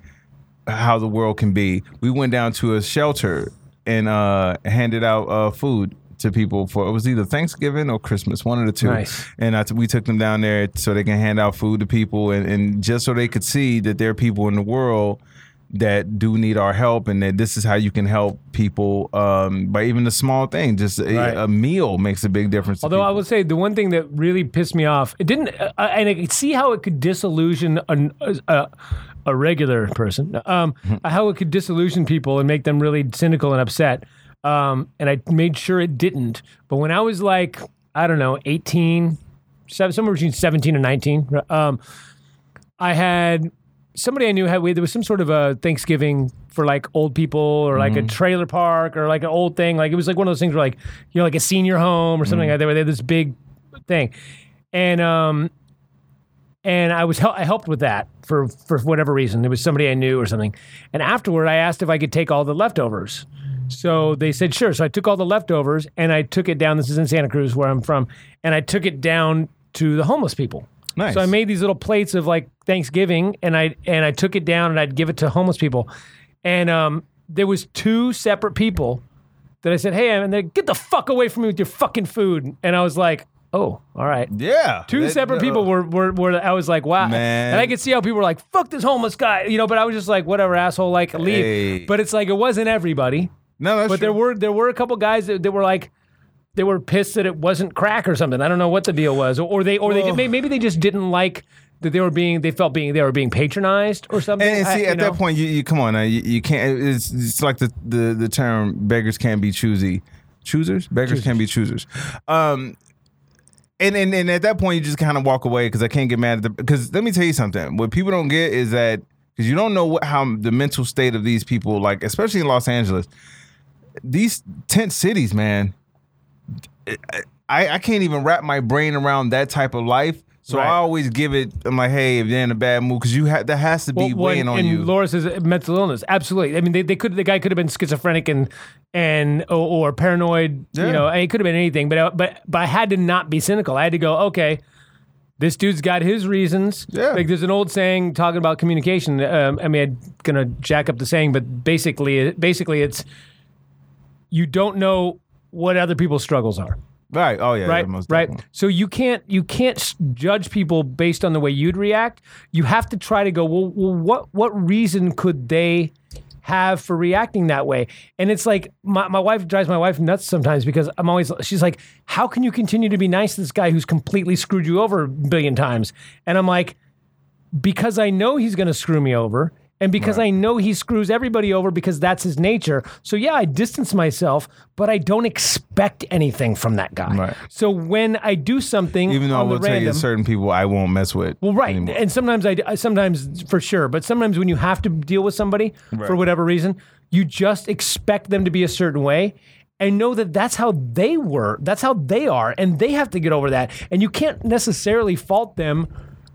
how the world can be. We went down to a shelter and uh, handed out uh, food to people for it was either Thanksgiving or Christmas, one of the two. Nice. And I we took them down there so they can hand out food to people and, and just so they could see that there are people in the world that do need our help and that this is how you can help people um, by even a small thing. Just a, Right. a meal makes a big difference. Although I will say the one thing that really pissed me off, it didn't, uh, and I could see how it could disillusion an, a, a regular person, um, how it could disillusion people and make them really cynical and upset. Um, and I made sure it didn't. But when I was like, I don't know, 18, seven, somewhere between 17 and 19, um, I had somebody I knew had we there was some sort of a Thanksgiving for like old people or like a trailer park or like an old thing. Like it was like one of those things where like you know like a senior home or something like that where they had this big thing. And um and I was hel- I helped with that for for whatever reason. It was somebody I knew or something. And afterward, I asked if I could take all the leftovers. So they said sure. So I took all the leftovers and I took it down. This is in Santa Cruz, where I'm from, and I took it down to the homeless people. Nice. So I made these little plates of like Thanksgiving, and I and I took it down and I'd give it to homeless people. And um, there was two separate people that I said, "Hey," and they get the fuck away from me with your fucking food. And I was like, "Oh, all right." Yeah. Two That- separate people were, were were I was like, wow. Man. And I could see how people were like, fuck this homeless guy, you know, but I was just like, whatever, asshole, like leave. Hey. But it's like it wasn't everybody. No, that's But there were there were a couple guys that, that were like they were pissed that it wasn't crack or something. I don't know what the deal was. Or, or they or they did, maybe, they just didn't like that they were being they felt being they were being patronized or something. And, and I- see, you at know? that point, you, you come on now. You, you can't. It's, it's like the, the the term beggars can't be choosy. Choosers, beggars can't be choosers. Um, and, and and at that point, you just kind of walk away because I can't get mad at the. Because let me tell you something. What people don't get is that because you don't know what how the mental state of these people, like especially in Los Angeles, these tent cities, man. I, I can't even wrap my brain around that type of life. So Right. I always give it. I'm like, hey, if you're in a bad mood, because you ha- that has to be Well, when- weighing on and you. Laura says uh, mental illness. Absolutely. I mean, they, they could the guy could have been schizophrenic and and or, or paranoid. Yeah. You know, it could have been anything. But I, but but I had to not be cynical. I had to go, okay. This dude's got his reasons. Yeah. Like there's an old saying talking about communication. Um, I mean, I'm gonna jack up the saying, but basically, basically, it's you don't know what other people's struggles are. Right? Oh yeah. yeah, right? most right? so you can't you can't judge people based on the way you'd react. You have to try to go well, well what what reason could they have for reacting that way? And it's like my, my wife drives my wife nuts sometimes because i'm always she's like how can you continue to be nice to this guy who's completely screwed you over a billion times? And i'm like because I know he's going to screw me over and because I know he screws everybody over because that's his nature. So yeah, I distance myself, but I don't expect anything from that guy. Right. So when I do something Even though I will tell you certain people I won't mess with. well, right, anymore. and sometimes I, I- sometimes for sure, but sometimes when you have to deal with somebody for whatever reason, you just expect them to be a certain way. And know that that's how they were, that's how they are, and they have to get over that. And you can't necessarily fault them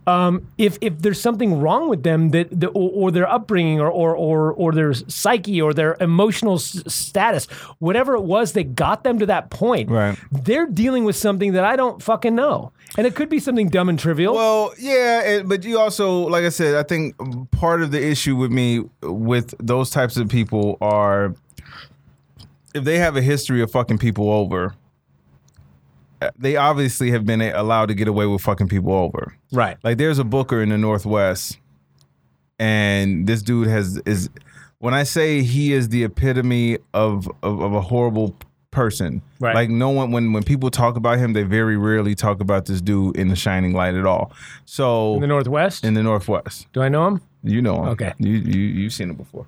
um, if if there's something wrong with them that, that or, or their upbringing or, or or or their psyche or their emotional s- status, whatever it was that got them to that point. Right. They're dealing with something that I don't fucking know, and it could be something dumb and trivial. Well, yeah, and, but you also, like I said, I think part of the issue with me with those types of people are if they have a history of fucking people over, they obviously have been allowed to get away with fucking people over. right. Like there's a booker in the Northwest, and this dude has is when I say he is the epitome of of, of a horrible person. Right. Like no one when when people talk about him, they very rarely talk about this dude in the shining light at all. So In the Northwest? in the Northwest, Do I know him? you know him. Okay. You you you've seen him before,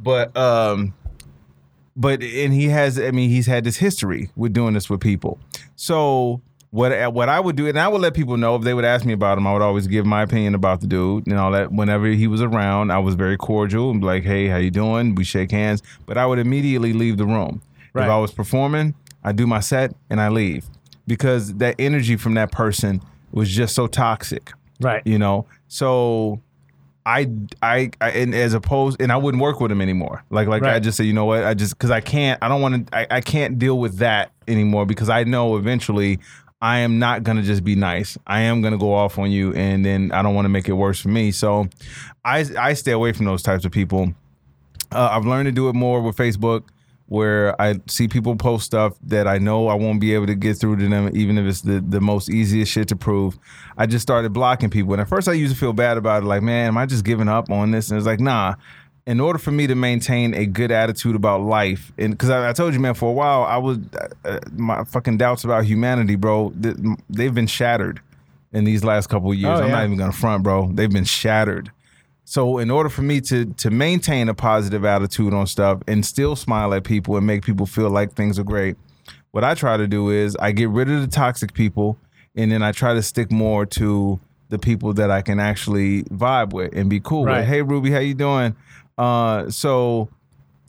but um. But and he has, I mean, he's had this history with doing this with people. So what uh, what I would do, and I would let people know if they would ask me about him, I would always give my opinion about the dude and all that. Whenever he was around, I was very cordial and be like, "Hey, how you doing?" We shake hands, but I would immediately leave the room. Right. If I was performing, I do my set and I leave because that energy from that person was just so toxic Right. you know so I, I i and as opposed and i wouldn't work with him anymore. Like like i just say you know what? I just because i can't i don't want to I, I can't deal with that anymore because i know eventually i am not going to just be nice. I am going to go off on you and then i don't want to make it worse for me. So i i stay away from those types of people. Uh, I've learned to do it more with Facebook, where I see people post stuff that I know I won't be able to get through to them, even if it's the, the most easiest shit to prove. I just started blocking people, and at first I used to feel bad about it, like, man, am I just giving up on this? And it's like, nah. In order for me to maintain a good attitude about life, and because I, I told you, man, for a while I was uh, uh, my fucking doubts about humanity, bro. th- They've been shattered in these last couple of years. Oh, I'm yeah. not even gonna front, bro. They've been shattered. So in order for me to to maintain a positive attitude on stuff and still smile at people and make people feel like things are great, what I try to do is I get rid of the toxic people and then I try to stick more to the people that I can actually vibe with and be cool Right. with. Hey Ruby, how you doing? Uh so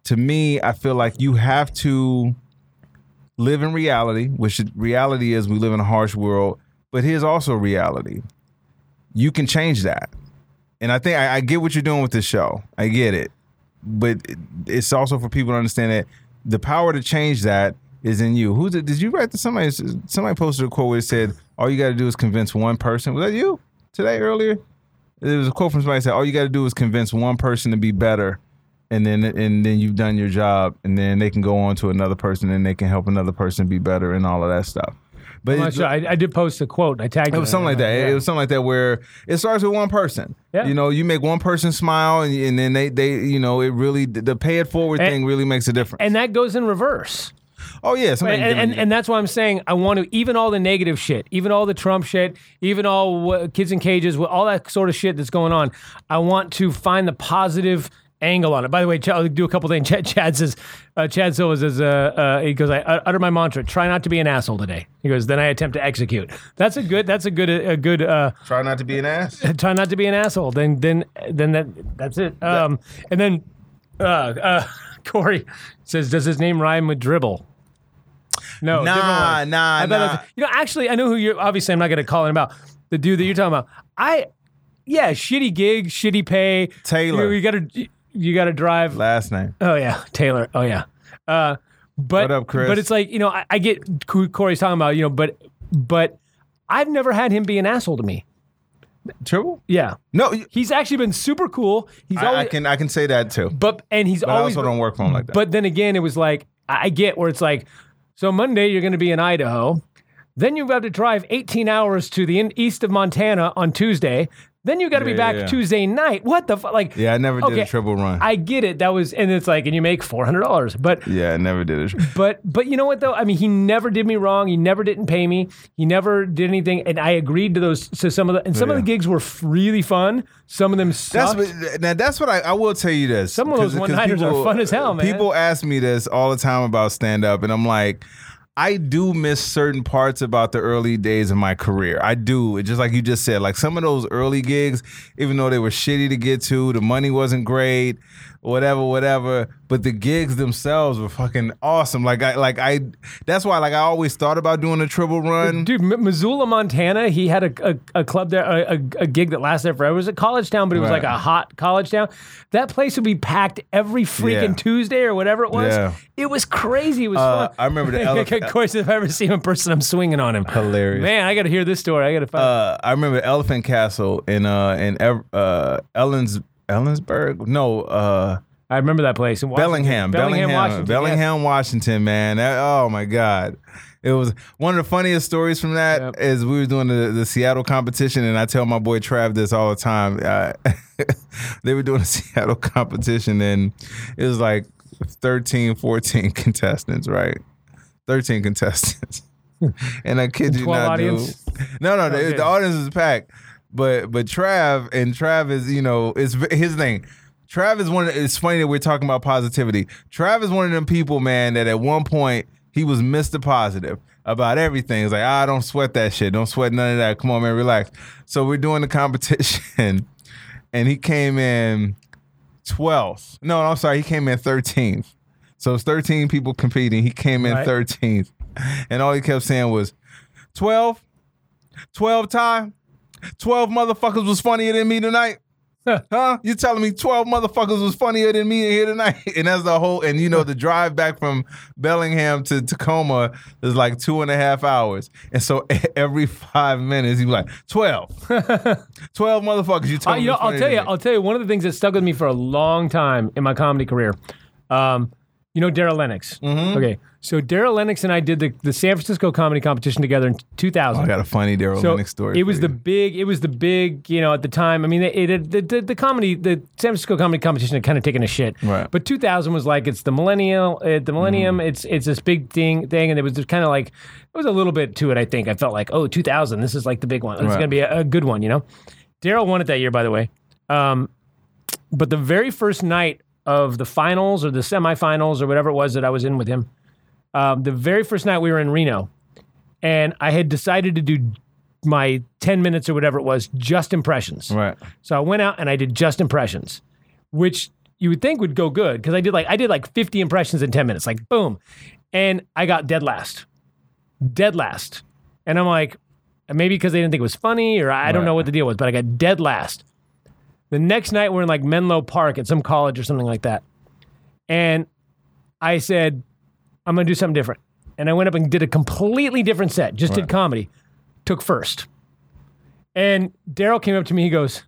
to me, I feel like you have to live in reality, which reality is we live in a harsh world, but here's also reality you can change that. And I think I, I get what you're doing with this show. I get it, but it- it's also for people to understand that the power to change that is in you. Who's it? Did you write to somebody? Somebody posted a quote where it said, "All you got to do is convince one person." Was that you today earlier? There was a quote from somebody that said, "All you got to do is convince one person to be better." And then, and then you've done your job, and then they can go on to another person, and they can help another person be better, and all of that stuff. But sure. I, I did post a quote. I tagged it was something like that. Yeah. It was something like that where it starts with one person. Yeah. You know, you make one person smile, and, and then they, they, you know, it really the pay it forward And- thing really makes a difference. and that goes in reverse. oh yeah, And, and, and that's why I'm saying I want to even all the negative shit, even all the Trump shit, even all kids in cages, all that sort of shit that's going on. I want to find the positive angle on it. By the way, Ch- I'll do a couple things. Chad, Chad says, uh, Chad Silva says, uh, uh, he goes, I utter my mantra: try not to be an asshole today. He goes, then I attempt to execute. That's a good. That's a good. A good. Uh, try not to be an ass. try not to be an asshole. Then then then that that's it. Um, and then uh, uh, Corey says, does his name rhyme with dribble? No, Nah, different nah, I thought nah. you know, actually, I know who you're. Obviously, I'm not going to call him out. The dude that you're talking about. I, yeah, shitty gig, shitty pay. Taylor. you, got to you got to drive. Last name. Oh yeah, Taylor. Oh yeah. Uh, but What up, Chris? but it's like you know I, I get Corey's talking about. You know, but but I've never had him be an asshole to me. True. Yeah. No, you- He's actually been super cool. He's I, always, I can I can say that too. but and he's But I always. also don't work for him like that. But then again, it was like I I get where it's like, so Monday you're going to be in Idaho, then you've got to drive 18 hours to the in, east of Montana on Tuesday. Then you got to be back yeah, yeah. Tuesday night. What the fuck? Like, yeah, I never did Okay, a triple run. I get it. That was, and it's like, and you make four hundred dollars, but yeah, I never did it. but but you know what though? I mean, he never did me wrong. He never didn't pay me. He never did anything, and I agreed to those. So some of the and some of the gigs were really fun. Some of them That's what, now. That's what I, I will tell you this. Some of those 'cause one-liners are fun as hell, man. People ask me this all the time about stand up, and I'm like, I do miss certain parts about the early days of my career. I do. It's just like you just said, like some of those early gigs, even though they were shitty to get to, the money wasn't great, whatever, whatever. But the gigs themselves were fucking awesome. Like I, like I. That's why, like I always thought about doing a triple run. Dude, M- Missoula, Montana, he had a, a, a club there, a, a, a gig that lasted forever. It was a college town, but it was Right. like a hot college town. That place would be packed every freaking Yeah. Tuesday or whatever it was. Yeah. It was crazy. It was Uh, fun. I remember the elephant- of course, if I ever see him in person, I'm swinging on him. Hilarious. Man, I got to hear this story. I got to find. uh, I remember Elephant Castle in uh in Ev- uh Ellens Ellensburg. No, uh I remember that place in Washington. Bellingham, Bellingham, Washington. yes. Washington. Man, That- oh my God, it was one of the funniest stories from that. Yep. Is we were doing the, the Seattle competition, and I tell my boy Trav this all the time. Uh, they were doing a Seattle competition, and it was like 13, 14 contestants, right? 13 contestants. and I kid you not, audience? dude. No, no, the, Okay. the audience is packed. But but Trav and Trav is you know it's his thing. Trav is one. Of, it's funny that we're talking about positivity. Trav is one of them people, man, that at one point he was Mr. Positive about everything. It's like ah, don't sweat that shit. Don't sweat none of that. Come on, man, relax. So we're doing the competition, and he came in 12th. No, I'm sorry, he came in 13th. So it's 13 people competing. He came in Right. 13th. And all he kept saying was 12, 12 time, 12 motherfuckers was funnier than me tonight. Huh? You telling me 12 motherfuckers was funnier than me here tonight? And that's the whole, and you know, the drive back from Bellingham to Tacoma is like two and a half hours. And so every five minutes, he was like, 12. 12 motherfuckers. You Uh, telling you me know, I'll tell you. I'll tell you. One of the things that stuck with me for a long time in my comedy career. Um, you know Daryl Lennox. Mm-hmm. Okay, so Daryl Lennox and I did the, the San Francisco comedy competition together in 2000. I got a funny Daryl so Lennox story. it was the big. It was the big. You know, at the time. I mean, it, it, the, the the comedy, the San Francisco comedy competition had kind of taken a shit. Right. But 2000 was like it's the millennial. Uh, the millennium. It's it's this big thing thing, and it was just kind of like it was a little bit to it. I think I felt like oh 2000. This is like the big one. It's Right. gonna be a, a good one. You know. Daryl won it that year, by the way. Um, but the very first night of the finals or the semifinals or whatever it was that I was in with him, um, the very first night we were in Reno, and I had decided to do my 10 minutes or whatever it was, just impressions. Right. So I went out and I did just impressions, which you would think would go good because I did like I did like 50 impressions in 10 minutes, like boom. And I got dead last. Dead last. And I'm like, maybe because they didn't think it was funny, or I don't know what the deal was, but I got dead last. The next night, we're in like Menlo Park at some college or something like that. And I said, I'm going to do something different. And I went up and did a completely different set, just did comedy, took first. And Daryl came up to me, he goes,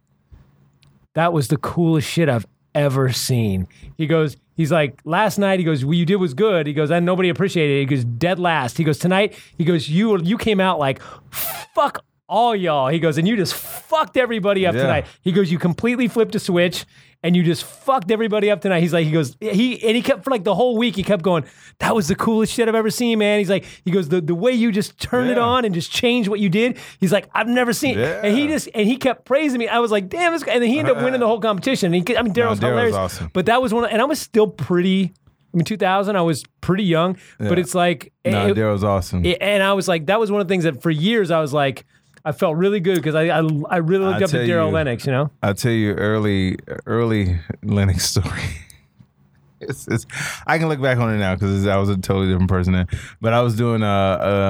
That was the coolest shit I've ever seen. He goes, He's like, last night, he goes, what you did was good. He goes, and nobody appreciated it. He goes, dead last. He goes, tonight, he goes, you you came out like, fuck all y'all. He goes, and you just fucked everybody up Yeah. tonight. He goes, you completely flipped a switch and you just fucked everybody up tonight. He's like, he goes, he and he kept for like the whole week, he kept going, that was the coolest shit I've ever seen, man. He's like, he goes, the, the way you just turned it on and just changed what you did. He's like, I've never seen Yeah. and he just and he kept praising me. I was like, damn, this guy. And then he ended up winning the whole competition. And he, I mean, Daryl's Daryl's hilarious. awesome. But that was one of, and I was still pretty I mean, 2000, I was pretty young, but it's like, No, it- Daryl's awesome. it- and I was like, that was one of the things that for years I was like, I felt really good because I, I I really looked I up to Daryl you- Lennox, you know. I'll tell you early early Lennox story. It's, it's, I can look back on it now because I was a totally different person then. But I was doing a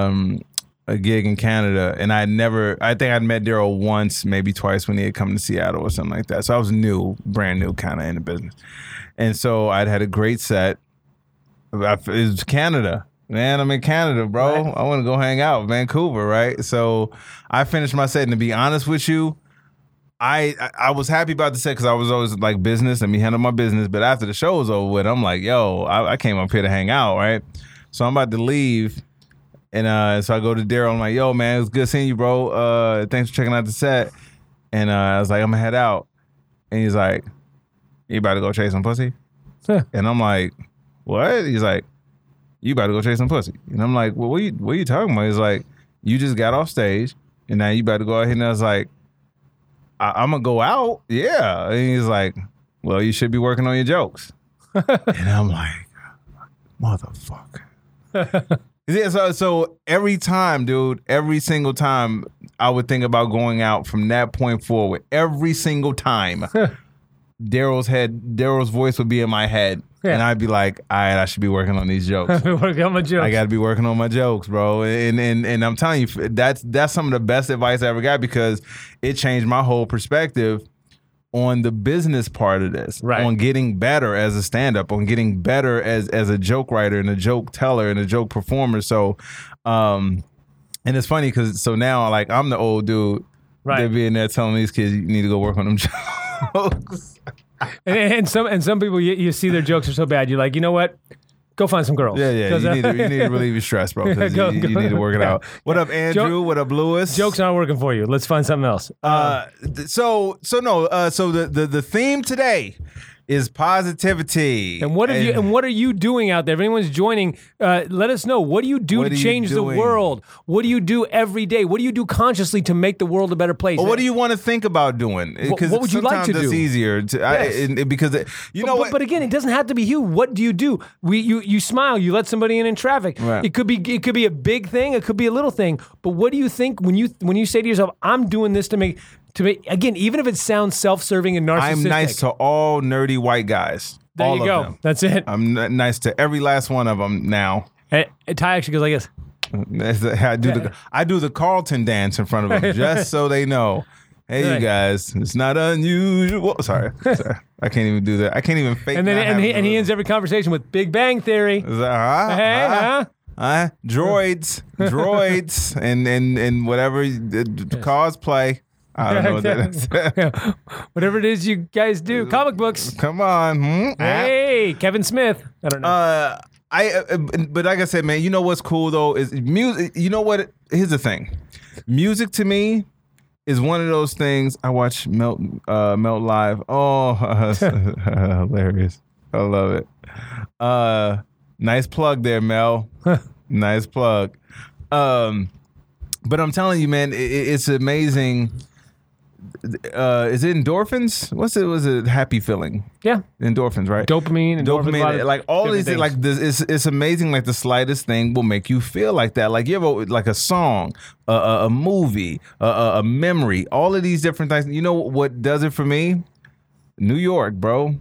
um, a gig in Canada, and I never. I think I'd met Daryl once, maybe twice when he had come to Seattle or something like that. So I was new, brand new, kind of in the business. And so I'd had a great set. It was Canada. Man, I'm in Canada, bro. Right. I want to go hang out, Vancouver, right? So I finished my set, and to be honest with you, I I- was happy about the set because I was always like business and me handle my business. But after the show was over with, I'm like, yo, I, I came up here to hang out, right? So I'm about to leave, and uh, so I go to Daryl. I'm like, yo, man, it was good seeing you, bro. Uh, thanks for checking out the set. And uh, I was like, I'm gonna head out, and he's like, you about to go chase some pussy? Huh. and I'm like, what? He's like, you about to go chase some pussy? And I'm like, well, what you what are you talking about? He's like, you just got off stage, and now you about to go out here. And I was like. I- I'm gonna go out. Yeah. And he's like, well, you should be working on your jokes. and I'm like, motherfucker. yeah, so, so every time, dude, every single time I would think about going out from that point forward, every single time, Daryl's head, Daryl's voice would be in my head. Yeah. And I'd be like, all right, I should be working on these jokes. Work out my jokes. I got to be working on my jokes, bro. And and and I'm telling you, that's that's some of the best advice I ever got because it changed my whole perspective on the business part of this, Right. on getting better as a stand-up, on getting better as as a joke writer and a joke teller and a joke performer. So, um, and it's funny because so now like I'm the old dude. Right. They're being there telling these kids you need to go work on them jokes. And, and some and some people you, you see their jokes are so bad, you're like, you know what? Go find some girls. Yeah, yeah. You uh, need, to, you need to relieve your stress, bro. 'cause Go- you, you need to work it out. What up, Andrew? what up, Lewis? jokes aren't working for you. Let's find something else. Uh, th- so so no. Uh, so the, the the theme today is positivity. And what have you? And what are you doing out there? If anyone's joining, uh, let us know. What do you do What to are you change the doing? world? What do you do every day? What do you do consciously to make the world a better place? Or what do you want to think about doing? Because what would you like to sometimes it's do? easier to I, Yes. and- and because it, you know but, what? but again, it doesn't have to be you. What do you do? We you you smile. You let somebody in in traffic. Right. It could be it could be a big thing. It could be a little thing. But what do you think when you when you say to yourself, "I'm doing this to make to make again, even if it sounds self-serving and narcissistic." I'm nice to all nerdy white guys. There all you go. them. That's it. I'm n- nice to every last one of them now. And, and Ty actually goes like this. I do the I do the Carlton dance in front of them just so they know. Hey, Right. you guys, it's not unusual. Sorry, sorry, I can't even do that. I can't even fake. And then and he, and he ends every conversation with Big Bang Theory. That, huh? Hey? Huh? Droids, droids, and and and whatever uh, the cosplay. I don't know what that is. Whatever it is you guys do, comic books. Come on. Hmm? Hey, Kevin Smith. I don't know. Uh, I uh, but like I said, man, you know what's cool though is music. You know what? Here's the thing, music to me is one of those things. I watch Melt uh, Melt live. Oh, hilarious! I love it. Uh, nice plug there, Mel. nice plug. Um, but I'm telling you, man, it, it's amazing. Uh, is it endorphins? What's it? Was it happy feeling? yeah, Endorphins, right? dopamine, endorphins, dopamine, like all these, things. like this, it's it's amazing. Like the slightest thing will make you feel like that. Like you ever like a song, a movie, a, memory. All of these different things. You know what does it for me? New York, bro.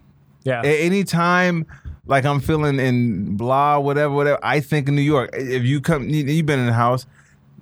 yeah. A- anytime like I'm feeling in blah, whatever, whatever, I think of New York. If you come, you, you've been in the house.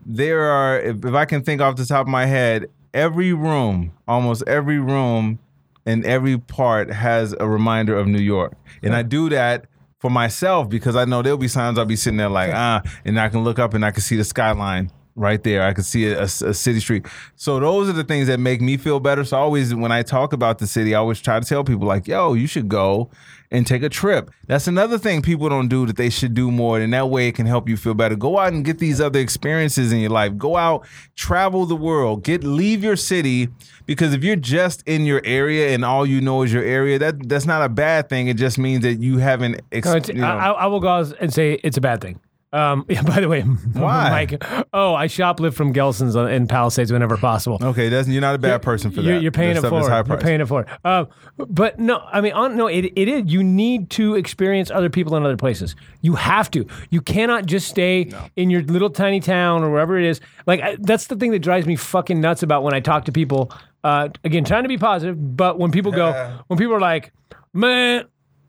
there are if, if I can think off the top of my head, every room, almost every room and every part has a reminder of New York. And I do that for myself because I know there'll be times I'll be sitting there like, ah, and I can look up and I can see the skyline right there. I can see a, a- a city street. So those are the things that make me feel better. So always, when I talk about the city, I always try to tell people like, yo, you should go and take a trip. That's another thing people don't do that they should do more. And that way it can help you feel better. Go out and get these other experiences in your life. Go out, travel the world, get leave your city. Because if you're just in your area and all you know is your area, that that's not a bad thing. It just means that you haven't. Ex- No, you know- I, I will go out and say it's a bad thing. Um, yeah, by the way, Why? Mike, oh, I shoplift from Gelson's on- in Palisades whenever possible. okay, that's you're not a bad person for you're, that. You're paying That it for high. You're paying it for it. Um, but no, I mean, on, no, it, it is. You need to experience other people in other places. You have to. You cannot just stay in your little tiny town or wherever it is. Like I, that's the thing that drives me fucking nuts about when I talk to people. Uh, again, trying to be positive, but when people go, when people are like, "Man,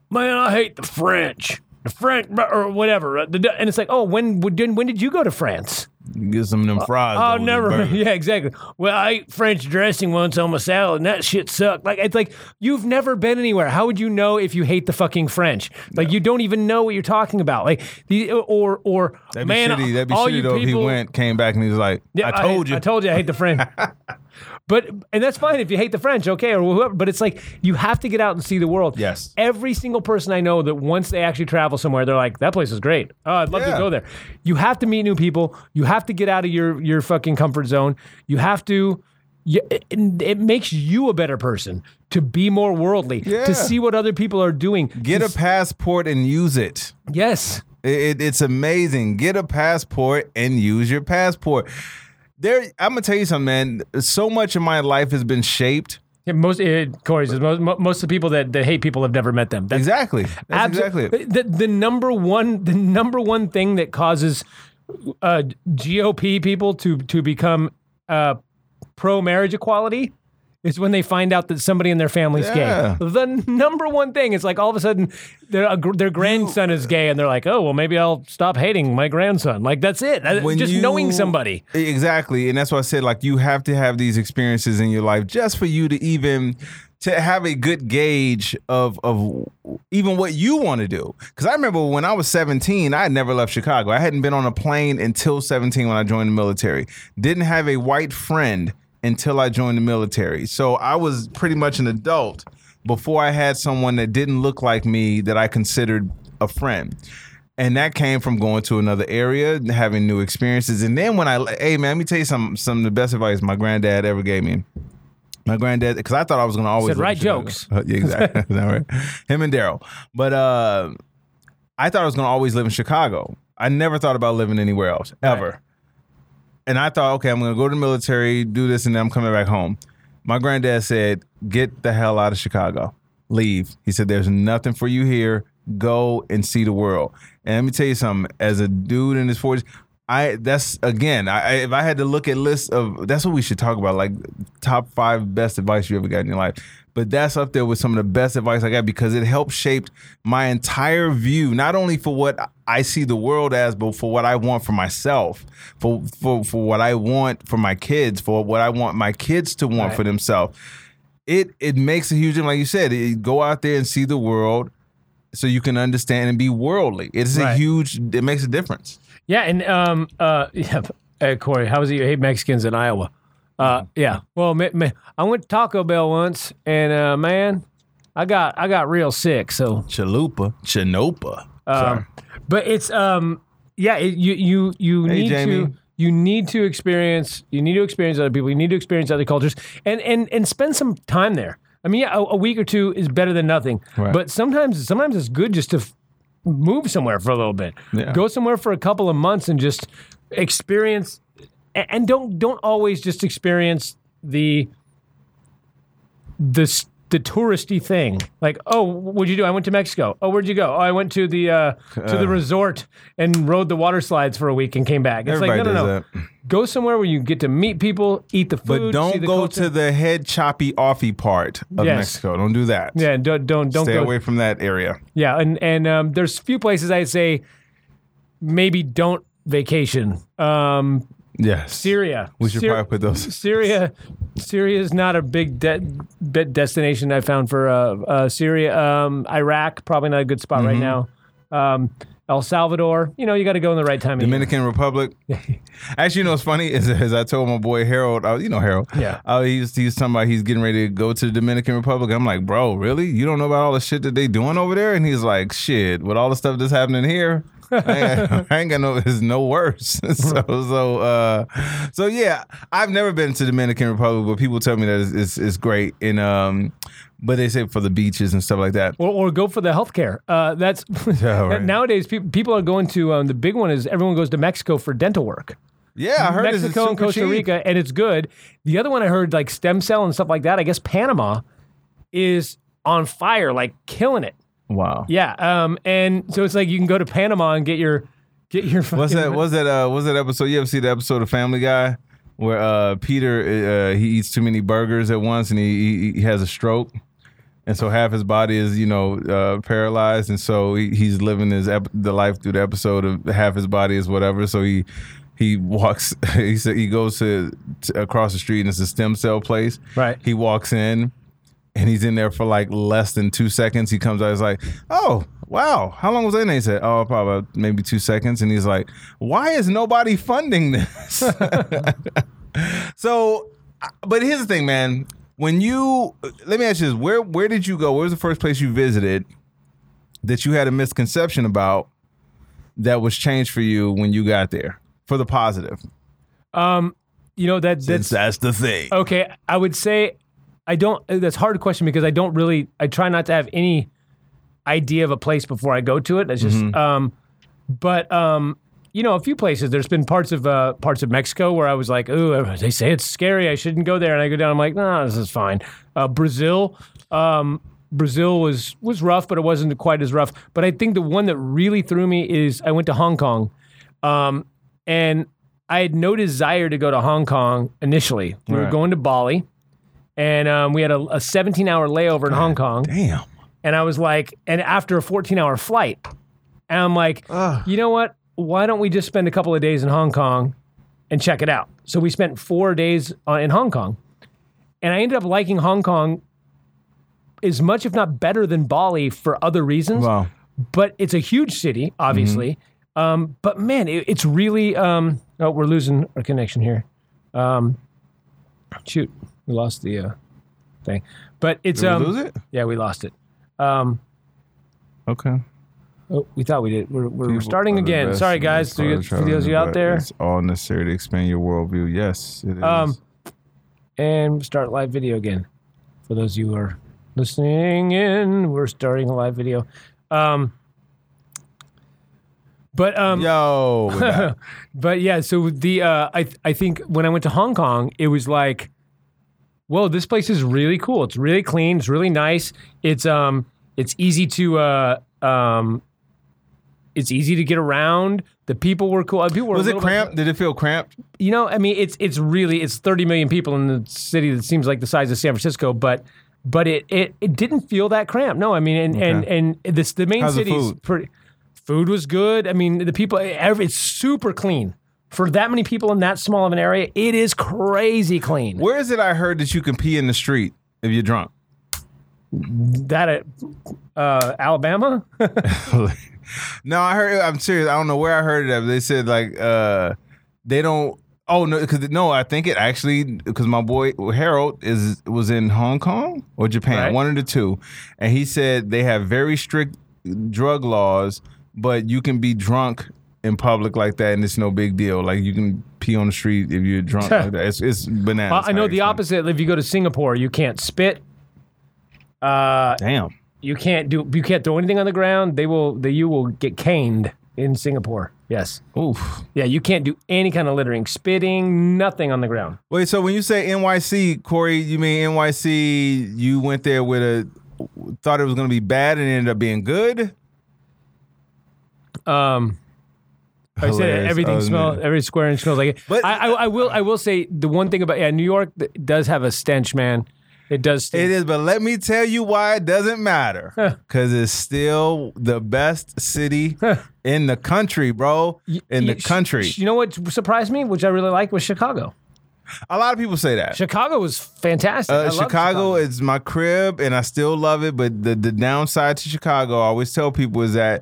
man, I hate the French." French or whatever, uh, and it's like, oh, when when when did you go to France? Get some of them fries. Oh, never. Yeah, exactly. Well, I ate French dressing once on my salad, and that shit sucked. Like it's like you've never been anywhere. How would you know if you hate the fucking French? Like you don't even know what you're talking about. Like the or or That'd be man, shitty. That'd be all shitty you though if he went, came back, and he was like, Yeah, "I told hate- you." I told you I hate the French. but and that's fine if you hate the French, okay, or whoever. But it's like you have to get out and see the world. Yes. Every single person I know that once they actually travel somewhere, they're like, "That place is great. Oh, I'd love to go there." You have to meet new people. You have to get out of your your fucking comfort zone. You have to. You, it, it makes you a better person to be more worldly, Yeah. to see what other people are doing. Get a passport and use it. yes. It, it- it's amazing. Get a passport and use your passport. There, I'm gonna tell you something, man. So much of my life has been shaped. Yeah, most uh, Corey says most, most of the people that, that hate people have never met them. That's Exactly. That's Abso- exactly it. The, the number one the number one thing that causes uh, GOP people to to become uh, pro marriage equality is when they find out that somebody in their family's Yeah. gay. The number one thing is like all of a sudden their their grandson is gay and they're like, oh well, maybe I'll stop hating my grandson. Like that's it. When Just you- knowing somebody. Exactly. And that's why I said like you have to have these experiences in your life just for you to even to have a good gauge of of even what you want to do. Cuz I remember when I was 17, I had never left Chicago. I hadn't been on a plane until 17 when I joined the military. Didn't have a white friend until I joined the military. So I was pretty much an adult before I had someone that didn't look like me that I considered a friend. And that came from going to another area, having new experiences. And then when I, hey man, let me tell you some some of the best advice my granddad ever gave me. My granddad, because I thought I was gonna always Said, "Write jokes. Uh, yeah, exactly. That right? Him and Daryl. But uh, I thought I was gonna always live in Chicago. I never thought about living anywhere else ever. And I thought, okay, I'm gonna go to the military, do this, and then I'm coming back home. My granddad said, "Get the hell out of Chicago. Leave." He said, "There's nothing for you here. Go and see the world." And let me tell you something. As a dude in his 40s, I that's again, I, if I had to look at lists of that's what we should talk about, like top five best advice you ever got in your life. But that's up there with some of the best advice I got because it helped shape my entire view, not only for what I see the world as, but for what I want for myself, for for for what I want for my kids, for what I want my kids to want Right. for themselves. It it makes a huge difference. Like you said, it, go out there and see the world so you can understand and be worldly. It's a huge. It makes a difference. Yeah, and um, uh, yeah, hey, Corey, how was it you hate Mexicans in Iowa? Uh, yeah. Well, I went to Taco Bell once, and uh, man, I got I got real sick. So, Chalupa, Chinopa. Sorry. But it's um, yeah, it, you you you Hey, need Jamie. to you need to experience you need to experience other people. You need to experience other cultures, and and and spend some time there. I mean, yeah, a, a week or two is better than nothing. Right. But sometimes sometimes it's good just to f- move somewhere for a little bit. Yeah. Go somewhere for a couple of months and just experience and don't don't always just experience the the the touristy thing. Like, oh, what'd you do? I went to Mexico. Oh, where'd you go? Oh, I went to the uh, to the resort and rode the water slides for a week and came back. It's like, no, no, no. that. Go somewhere where you get to meet people, eat the food, But don't go culture. to the head choppy offy part of Yes. Mexico. Don't do that. yeah. Don't don't don't Stay go. away from that area. Yeah, and and um, there's a few places I'd say maybe don't vacation. Um, Yes. Syria. We should Syr- probably put those. Syria, Syria is not a big de- de- destination I found for uh, uh, Syria. Um, Iraq, probably not a good spot Mm-hmm. right now. Um, El Salvador, you know, you got to go in the right time. Dominican Republic. Actually, you know what's funny is, is I told my boy Harold, uh, you know Harold. Yeah. Uh, he's he's talking about he's getting ready to go to the Dominican Republic. I'm like, bro, really? You don't know about all the shit that they doing over there? And he's like, shit, with all the stuff that's happening here. I ain't, I ain't got no. It's no worse. so so uh, so yeah. I've never been to Dominican Republic, but people tell me that it's, it's, it's great. And um, but they say for the beaches and stuff like that. or, or go for the healthcare. Uh, that's Yeah, right. nowadays people people are going to um, the big one is everyone goes to Mexico for dental work. Yeah, I heard it's Mexico and Costa cheap. Rica, and it's good. The other one I heard like stem cell and stuff like that. I guess Panama is on fire, like killing it. Wow. Yeah, um, and so it's like you can go to Panama and get your get your. What's that? What's that? Uh, what's that episode? You ever see the episode of Family Guy where uh, Peter uh, he eats too many burgers at once and he, he he has a stroke, and so half his body is you know uh, paralyzed, and so he, he's living his ep- the life through the episode of half his body is whatever. So he he walks. He said he goes to, to across the street and it's a stem cell place. Right. He walks in. And he's in there for like less than two seconds. He comes out. He's like, "Oh, wow! How long was that? there?" He said, "Oh, probably maybe two seconds." And he's like, "Why is nobody funding this?" so, but here's the thing, man. When you let me ask you this: where where did you go? Where was the first place you visited that you had a misconception about that was changed for you when you got there for the positive? Um, you know that Since that's that's the thing. okay. I would say I don't. That's a hard question because I don't really. I try not to have any idea of a place before I go to it. That's just. Um, but um, you know, a few places. There's been parts of uh, parts of Mexico where I was like, "Ooh, they say it's scary. I shouldn't go there." And I go down. I'm like, "No, this is fine." Uh, Brazil. Um, Brazil was was rough, but it wasn't quite as rough. But I think the one that really threw me is I went to Hong Kong, um, and I had no desire to go to Hong Kong initially. We were going to Bali, and um, we had a, a 17 hour layover in Hong Kong. Damn. And I was like, and after a 14 hour flight, and I'm like, you know what? Why don't we just spend a couple of days in Hong Kong and check it out? So we spent four days uh, in Hong Kong, and I ended up liking Hong Kong as much, if not better, than Bali for other reasons Wow. but it's a huge city, obviously. Um, but man, it, it's really. Um, oh, we're losing our connection here. Um, shoot, we lost the uh, thing. But it's Did we um, lose it? yeah, we lost it. Um, Okay. oh, we thought we did. We're, we're People starting are the again. best Sorry, guys. this To you, part of for those of you out there, It's all necessary to expand your worldview. Yes, it is. Um, and start live video again. For those of you who are listening in, we're starting a live video. Um, but um, Yo, we're back. but yeah, so the uh, I I think when I went to Hong Kong, it was like, whoa, this place is really cool. It's really clean. It's really nice. It's um it's easy to uh um it's easy to get around. The people were cool. Uh, People were was it little bit- cramped? Did it feel cramped? you know, I mean, it's it's really it's 30 million people in the city that seems like the size of San Francisco, but but it it, it didn't feel that cramped. No, I mean, and and and this the main How's the city's food? pretty. Food was good. I mean, the people, every, it's super clean for that many people in that small of an area. It is crazy clean. Where is it? I heard that you can pee in the street if you're drunk. That at uh, Alabama, no, I heard. I'm serious. I don't know where I heard it. At, but they said like uh, they don't. Oh no, because no, I think it actually because my boy Harold is was in Hong Kong or Japan, Right. one of the two, and he said they have very strict drug laws, but you can be drunk in public like that, and it's no big deal. Like you can pee on the street if you're drunk like that. It's, it's bananas. I know the opposite. If you go to Singapore, you can't spit. Uh, Damn. you can't do. You can't throw anything on the ground. They will. They, you will get caned in Singapore. Yes. Oof. Yeah, you can't do any kind of littering, spitting, nothing on the ground. Wait, so when you say NYC, Corey, you mean NYC? You went there with a thought it was going to be bad and ended up being good. Um, I said Hilarious. everything Oh, smells, man. every square inch smells like it. But- I, I, I will, I will say the one thing about yeah, New York th- does have a stench, man. It does. Stink. It is, but let me tell you why it doesn't matter. Because it's still the best city in the country, bro. In the You- country. You know what surprised me, which I really like, was Chicago. A lot of people say that. Chicago was fantastic. I Uh, love Chicago, is my crib, and I still love it. But the the downside to Chicago, I always tell people is that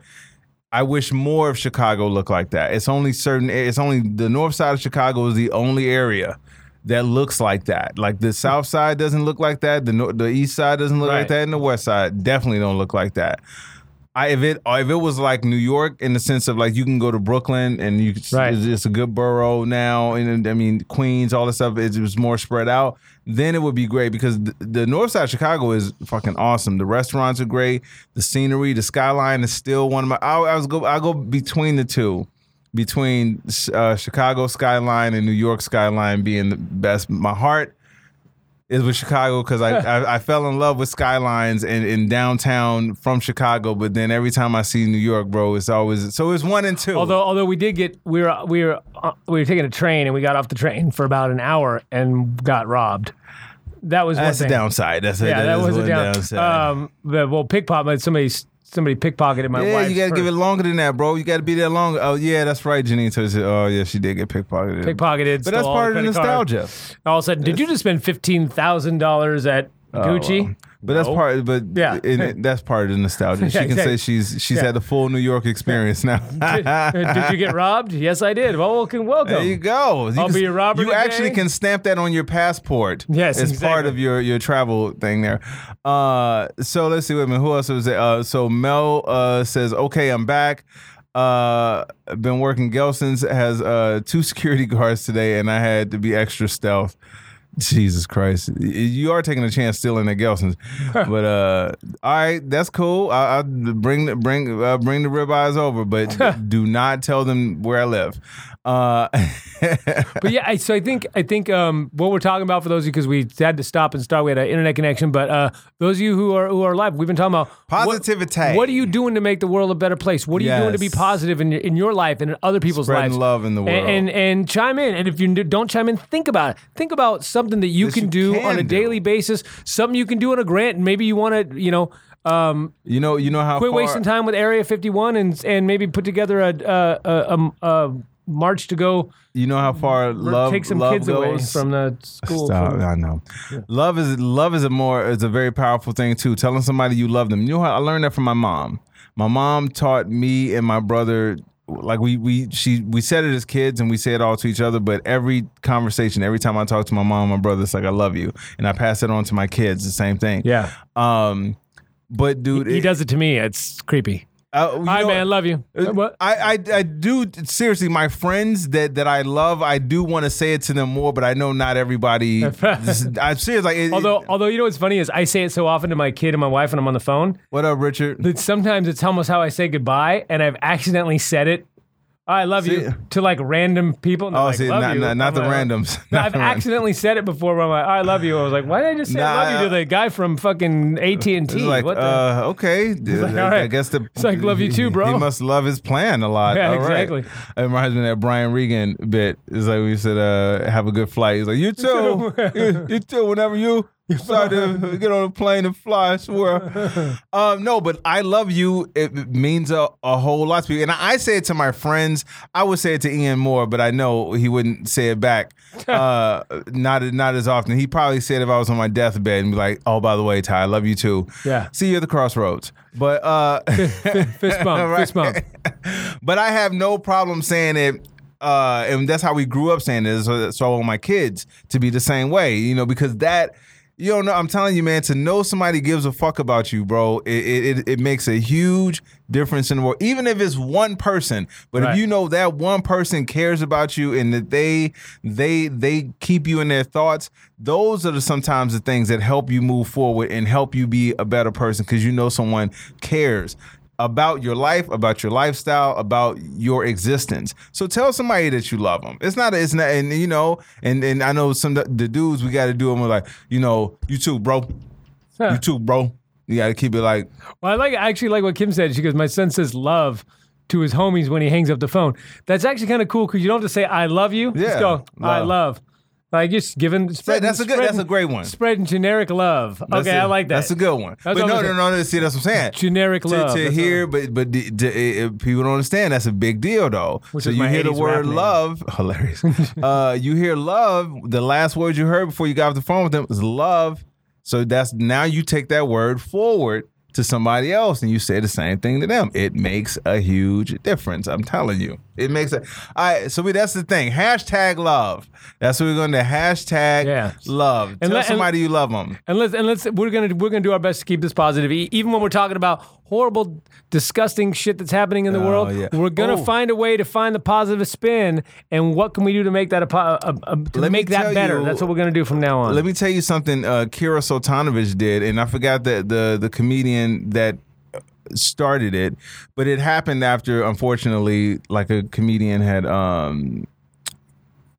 I wish more of Chicago looked like that. It's only certain. It's only the north side of Chicago is the only area that looks like that. Like the south side doesn't look like that. The nor- the east side doesn't look Right. like that, and the west side definitely don't look like that. I, if it if it was like New York in the sense of like you can go to Brooklyn and you Right. it's, it's a good borough now and I mean Queens all this stuff it was more spread out then it would be great because the, the north side of Chicago is fucking awesome. The restaurants are great. The scenery the skyline is still one of my I, I was go I go between the two between uh, Chicago skyline and New York skyline being the best my heart is with Chicago because I, I I fell in love with skylines and in downtown from Chicago, but then every time I see New York, bro, it's always so it's one and two. Although, although we did get, we were, we were, uh, we were taking a train and we got off the train for about an hour and got robbed. That was that's thing. downside. That's it. Yeah, That was a down. downside. Um, the well, pickpocket. Somebody, somebody pickpocketed my yeah, wife. you gotta give it longer than that, bro. You gotta be there longer. Oh yeah, that's right. Janine. Oh yeah, she did get pickpocketed. Pickpocketed, but that's part of the credit card. nostalgia. All of a sudden, did you just spend fifteen thousand dollars at oh, Gucci? Oh, well. But that's No. part. But Yeah. yeah, it, that's part of the nostalgia. She can exactly. say she's she's Yeah. had the full New York experience now. did, did you get robbed? Yes, I did. Well, welcome, welcome. There you go. You I'll can- be a robber You actually can stamp that on your passport. Yes, as part of your your travel thing there. Uh, so let's see. Wait a minute. Who else was there? Uh, so Mel uh, says, "Okay, I'm back." Uh, been working. Gelson's has uh two security guards today, and I had to be extra stealth. Jesus Christ, you are taking a chance stealing at Gelson's, but uh, all right, that's cool. I, I bring the bring uh, bring the ribeyes over, but do not tell them where I live. Uh, But yeah, I, so I think I think um, what we're talking about for those of you because we had to stop and start, we had an internet connection. But uh, those of you who are who are live, we've been talking about what- Positivity. What, are you doing to make the world a better place? What are you doing to be positive in your, in your life and in other people's Spreading lives? love in the And, world. and and chime in. And if you don't chime in, think about it. Think about something that you That can you do can on a do. daily basis. Something you can do on a grant. Maybe you want to, you know. Um, you know, you know how quit far, wasting time with Area 51 and and maybe put together a a, a, a, a march to go You know how far love take some love kids goes. away from the school. Stop. from- I know. Love is love is a more is a very powerful thing too. Telling somebody you love them. You know how I learned that from my mom. My mom taught me and my brother like we we she we said it as kids and we say it all to each other. But every conversation, every time I talk to my mom, my brother, it's like I love you, and I pass it on to my kids. The same thing. Yeah. Um. But dude, He it- does it to me. It's creepy. Uh, Hi, know- man. Love you. What? I, I I do seriously. My friends that that I love, I do want to say it to them more, but I know not everybody. this- I'm serious. Like, it- Although, it- although you know what's funny is I say it so often to my kid and my wife when I'm on the phone what up, Richard? that sometimes it's almost how I say goodbye, and I've accidentally said it. I love See- you to like random people. And Oh, like, see, love not, you. not, not the like, randoms. No, Not I've the randoms. accidentally said it before. Where I'm like, I love you. I was like, why did I just say I love you to the guy from fucking AT and T? like, What the? uh, okay. like, I, all right. I guess the It's like, love you too, bro. He must love his plan a lot. Yeah, All right. exactly. It reminds me of that Brian Regan bit. It's like we said, uh, have a good flight. He's like, you too. you, you too. Whenever you decide to get on a plane and fly, I swear. um, no, but I love you. It means a, a whole lot to me. And I say it to my friends. I would say it to Ian Moore, but I know he wouldn't say it back. Uh, not not as often. He probably said if I was on my deathbed and be like, "Oh, by the way, Ty, I love you too." Yeah. See you at the crossroads. But uh, fist bump. Right. Fist bump. but I have no problem saying it. Uh, and that's how we grew up saying it. So, so I want my kids to be the same way, you know, because that, you don't know. I'm telling you, man, to know somebody gives a fuck about you, bro, it it, it, makes a huge difference in the world. Even if it's one person, but Right. if you know that one person cares about you and that they they they keep you in their thoughts, those are the sometimes the things that help you move forward and help you be a better person because you know someone cares about your life, about your lifestyle, about your existence. So tell somebody that you love them. It's not. It's not. And you know. And and I know some of the dudes we got to do them like you know you too, bro. You too, bro. You got to keep it like Well, I like I actually like what Kim said. She goes, "My son says love to his homies when he hangs up the phone." That's actually kind of cool because you don't have to say "I love you." Yeah, Just go "I love. Love," Like just giving. Spreading, that's a good. That's a great one. Spreading generic love. That's okay, a- I like that. That's a good one. That's but no, no, no, no. See, that's what I'm saying. Generic to, love. to hear, but but people don't understand. That's a big deal, though. Which so you hear the word rap name. love, hilarious. uh, you hear love. The last word you heard before you got off the phone with them was love. So that's now you take that word forward to somebody else and you say the same thing to them. It makes a huge difference. I'm telling you, it makes it. All right, so we, that's the thing. Hashtag love. That's what we're going to hashtag Yeah. love. And Tell let- and- somebody you love them. And let's and let's we're gonna we're gonna do our best to keep this positive, even when we're talking about horrible, disgusting shit that's happening in the Oh, world. yeah. We're gonna Oh. find a way to find the positive spin, and what can we do to make that a, a, a to Let make that better? you- that's what we're gonna do from now on. Let me tell you something. Uh, Kira Soltanovich did, and I forgot that the the comedian that started it, but it happened after, unfortunately, like a comedian had. um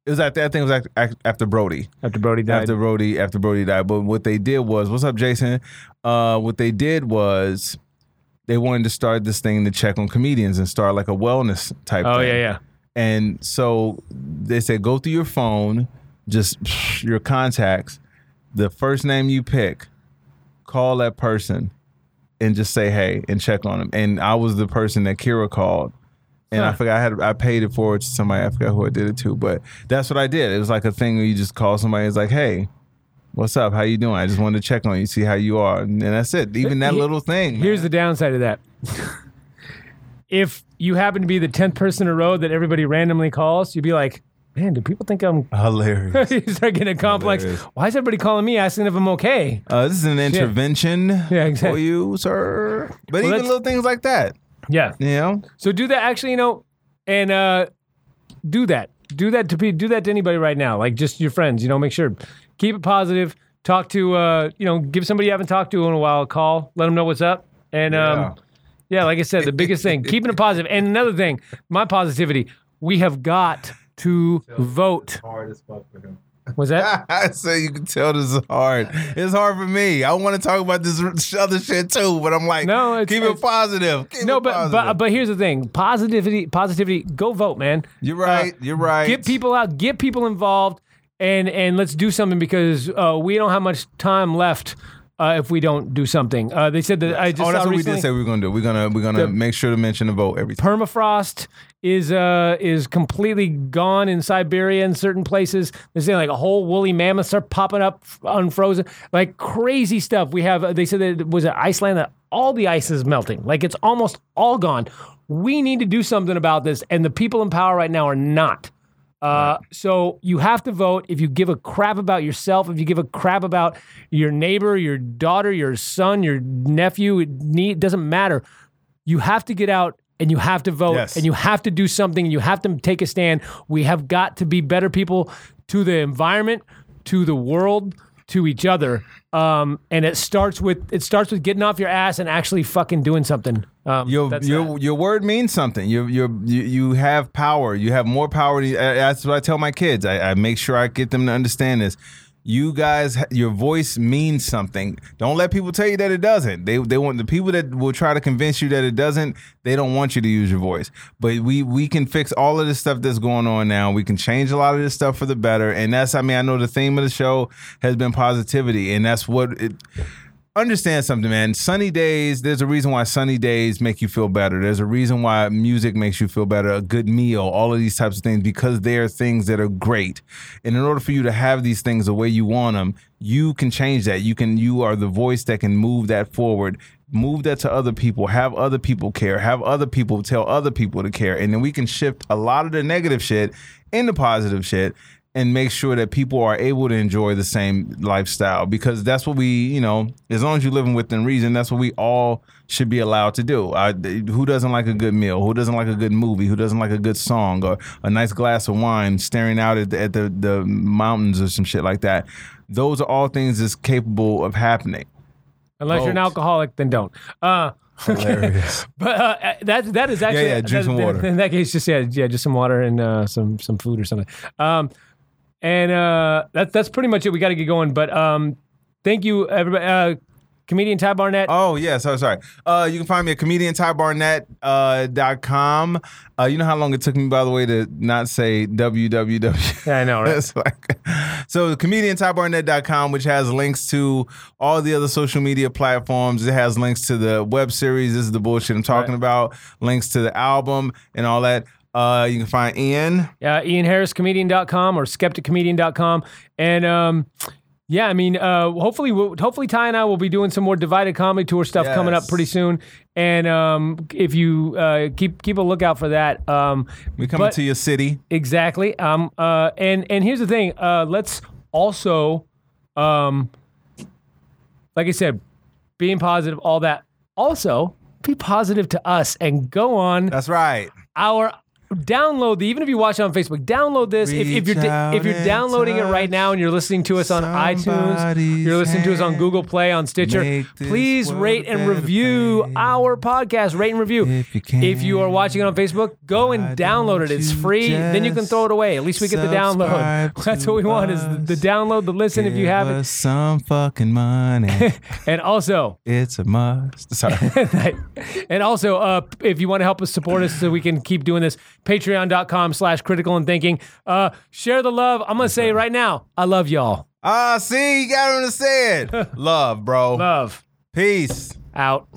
It was after I think it was after, after Brody. After Brody died, After Brody, after Brody died. But what they did was, what's up, Jason? Uh, what they did was, they wanted to start this thing to check on comedians and start like a wellness type. Thing. Oh thing. yeah, yeah. And so they said, go through your phone, just your contacts, the first name you pick, call that person, and just say hey and check on them. And I was the person that Kira called. And I forgot I had I paid it forward to somebody. I forgot who I did it to, but that's what I did. It was like a thing where you just call somebody. It's like, hey, what's up? How you doing? I just wanted to check on you, see how you are, and that's it. Even that little thing. Here's man. the downside of that. if you happen to be the tenth person in a row that everybody randomly calls, you'd be like, man, do people think I'm? hilarious. you start getting a complex. Hilarious. Why is everybody calling me asking if I'm okay? Uh, this is an intervention Yeah, exactly. for you, sir. But Well, even little things like that, Yeah. you know. So do that. Actually, you know, and uh, do that. Do that to be. Do that to anybody right now. Like just your friends. You know, make sure keep it positive. Talk to uh, you know, give somebody you haven't talked to in a while a call. Let them know what's up. And um, yeah, like I said, the biggest thing, keeping it positive. And another thing, my positivity. We have got to vote. Hard as fuck for him. Was that? I say you can tell this is hard. It's hard for me. I want to talk about this other shit too, but I'm like, No, it's- keep it's- it positive. Keep No, it but positive. but but here's the thing: positivity, positivity. Go vote, man. you're right. uh, you're right. Get people out. Get people involved, and and let's do something because uh, we don't have much time left uh, if we don't do something. Uh, they said that I just Oh, that's what we did say we were going to do. We're gonna we're gonna make sure to mention the vote every time. permafrost is uh is completely gone in Siberia in certain places. They're saying like a whole woolly mammoths are popping up unfrozen, like crazy stuff. We have they said that it was at Iceland that all the ice is melting, like it's almost all gone. We need to do something about this, and the people in power right now are not. Uh, so you have to vote if you give a crap about yourself, if you give a crap about your neighbor, your daughter, your son, your nephew, it need, doesn't matter you have to get out and you have to vote Yes. and you have to do something. You have to take a stand. We have got to be better people to the environment, to the world, to each other. Um, and it starts with it starts with getting off your ass and actually fucking doing something. Um, Your your that. your word means something. You you you you have power. You have more power. uh, That's what I tell my kids. I, I make sure I get them to understand this. You guys, your voice means something. Don't let people tell you that it doesn't. They they want the people that will try to convince you that it doesn't. They don't want you to use your voice. But we we can fix all of this stuff that's going on now. We can change a lot of this stuff for the better. And that's I mean I know the theme of the show has been positivity, and that's what it understand something, man. Sunny days, there's a reason why sunny days make you feel better. There's a reason why music makes you feel better, a good meal, all of these types of things, because they are things that are great. And in order for you to have these things the way you want them, you can change that. You can, you are the voice that can move that forward. Move that to other people, have other people care, have other people tell other people to care. And then we can shift a lot of the negative shit into positive shit and make sure that people are able to enjoy the same lifestyle because that's what we, you know, as long as you're living within reason, that's what we all should be allowed to do. I, who doesn't like a good meal? Who doesn't like a good movie? Who doesn't like a good song or a nice glass of wine staring out at the, at the, the mountains or some shit like that? Those are all things that's capable of happening. Unless you're an alcoholic, then don't. Uh, Hilarious. but uh, that that is actually yeah, drink that- some water. In that case, just yeah, yeah, just some water and uh, some some food or something. Um, and uh, that's that's pretty much it. We got to get going. But um, thank you, everybody. Uh, comedian Ty Barnett. Oh yeah, sorry, sorry. Uh, you can find me at comediantybarnett uh, dot com. Uh, you know how long it took me, by the way, to not say www. Yeah, I know, right? like So comediantybarnett.com, which has links to all the other social media platforms. It has links to the web series. This is the bullshit I'm talking Right. about. Links to the album and all that. Uh, you can find Ian. uh, ianharriscomedian.com or skepticcomedian.com. And um, yeah, I mean, uh, hopefully, we'll, hopefully Ty and I will be doing some more divided comedy tour stuff coming up pretty soon. And um, if you uh, keep keep a lookout for that, um, We coming but- to your city. exactly. Um, uh, and and here's the thing. Uh, let's also, um, like I said, being positive, all that. Also, be positive to us and go on That's right. our download the even if you watch it on Facebook, download this. If, if you're if you're downloading it right now and you're listening to us on iTunes, you're listening to us on. Google Play, on Stitcher, please rate and review place. our podcast. Rate and review. If you can. If you are watching it on Facebook, go and download it. It's free. Then you can throw it away. At least we get the download. That's what we want is the, the download, the listen if you have it. some fucking money. And also, it's a must. Sorry. and also, uh, if you want to help us support us so we can keep doing this, patreon.com slash critical and thinking. Uh, share the love. I'm going to say right now, I love y'all. Ah, see, you got him to say it. Love, bro. Love. Peace. Out.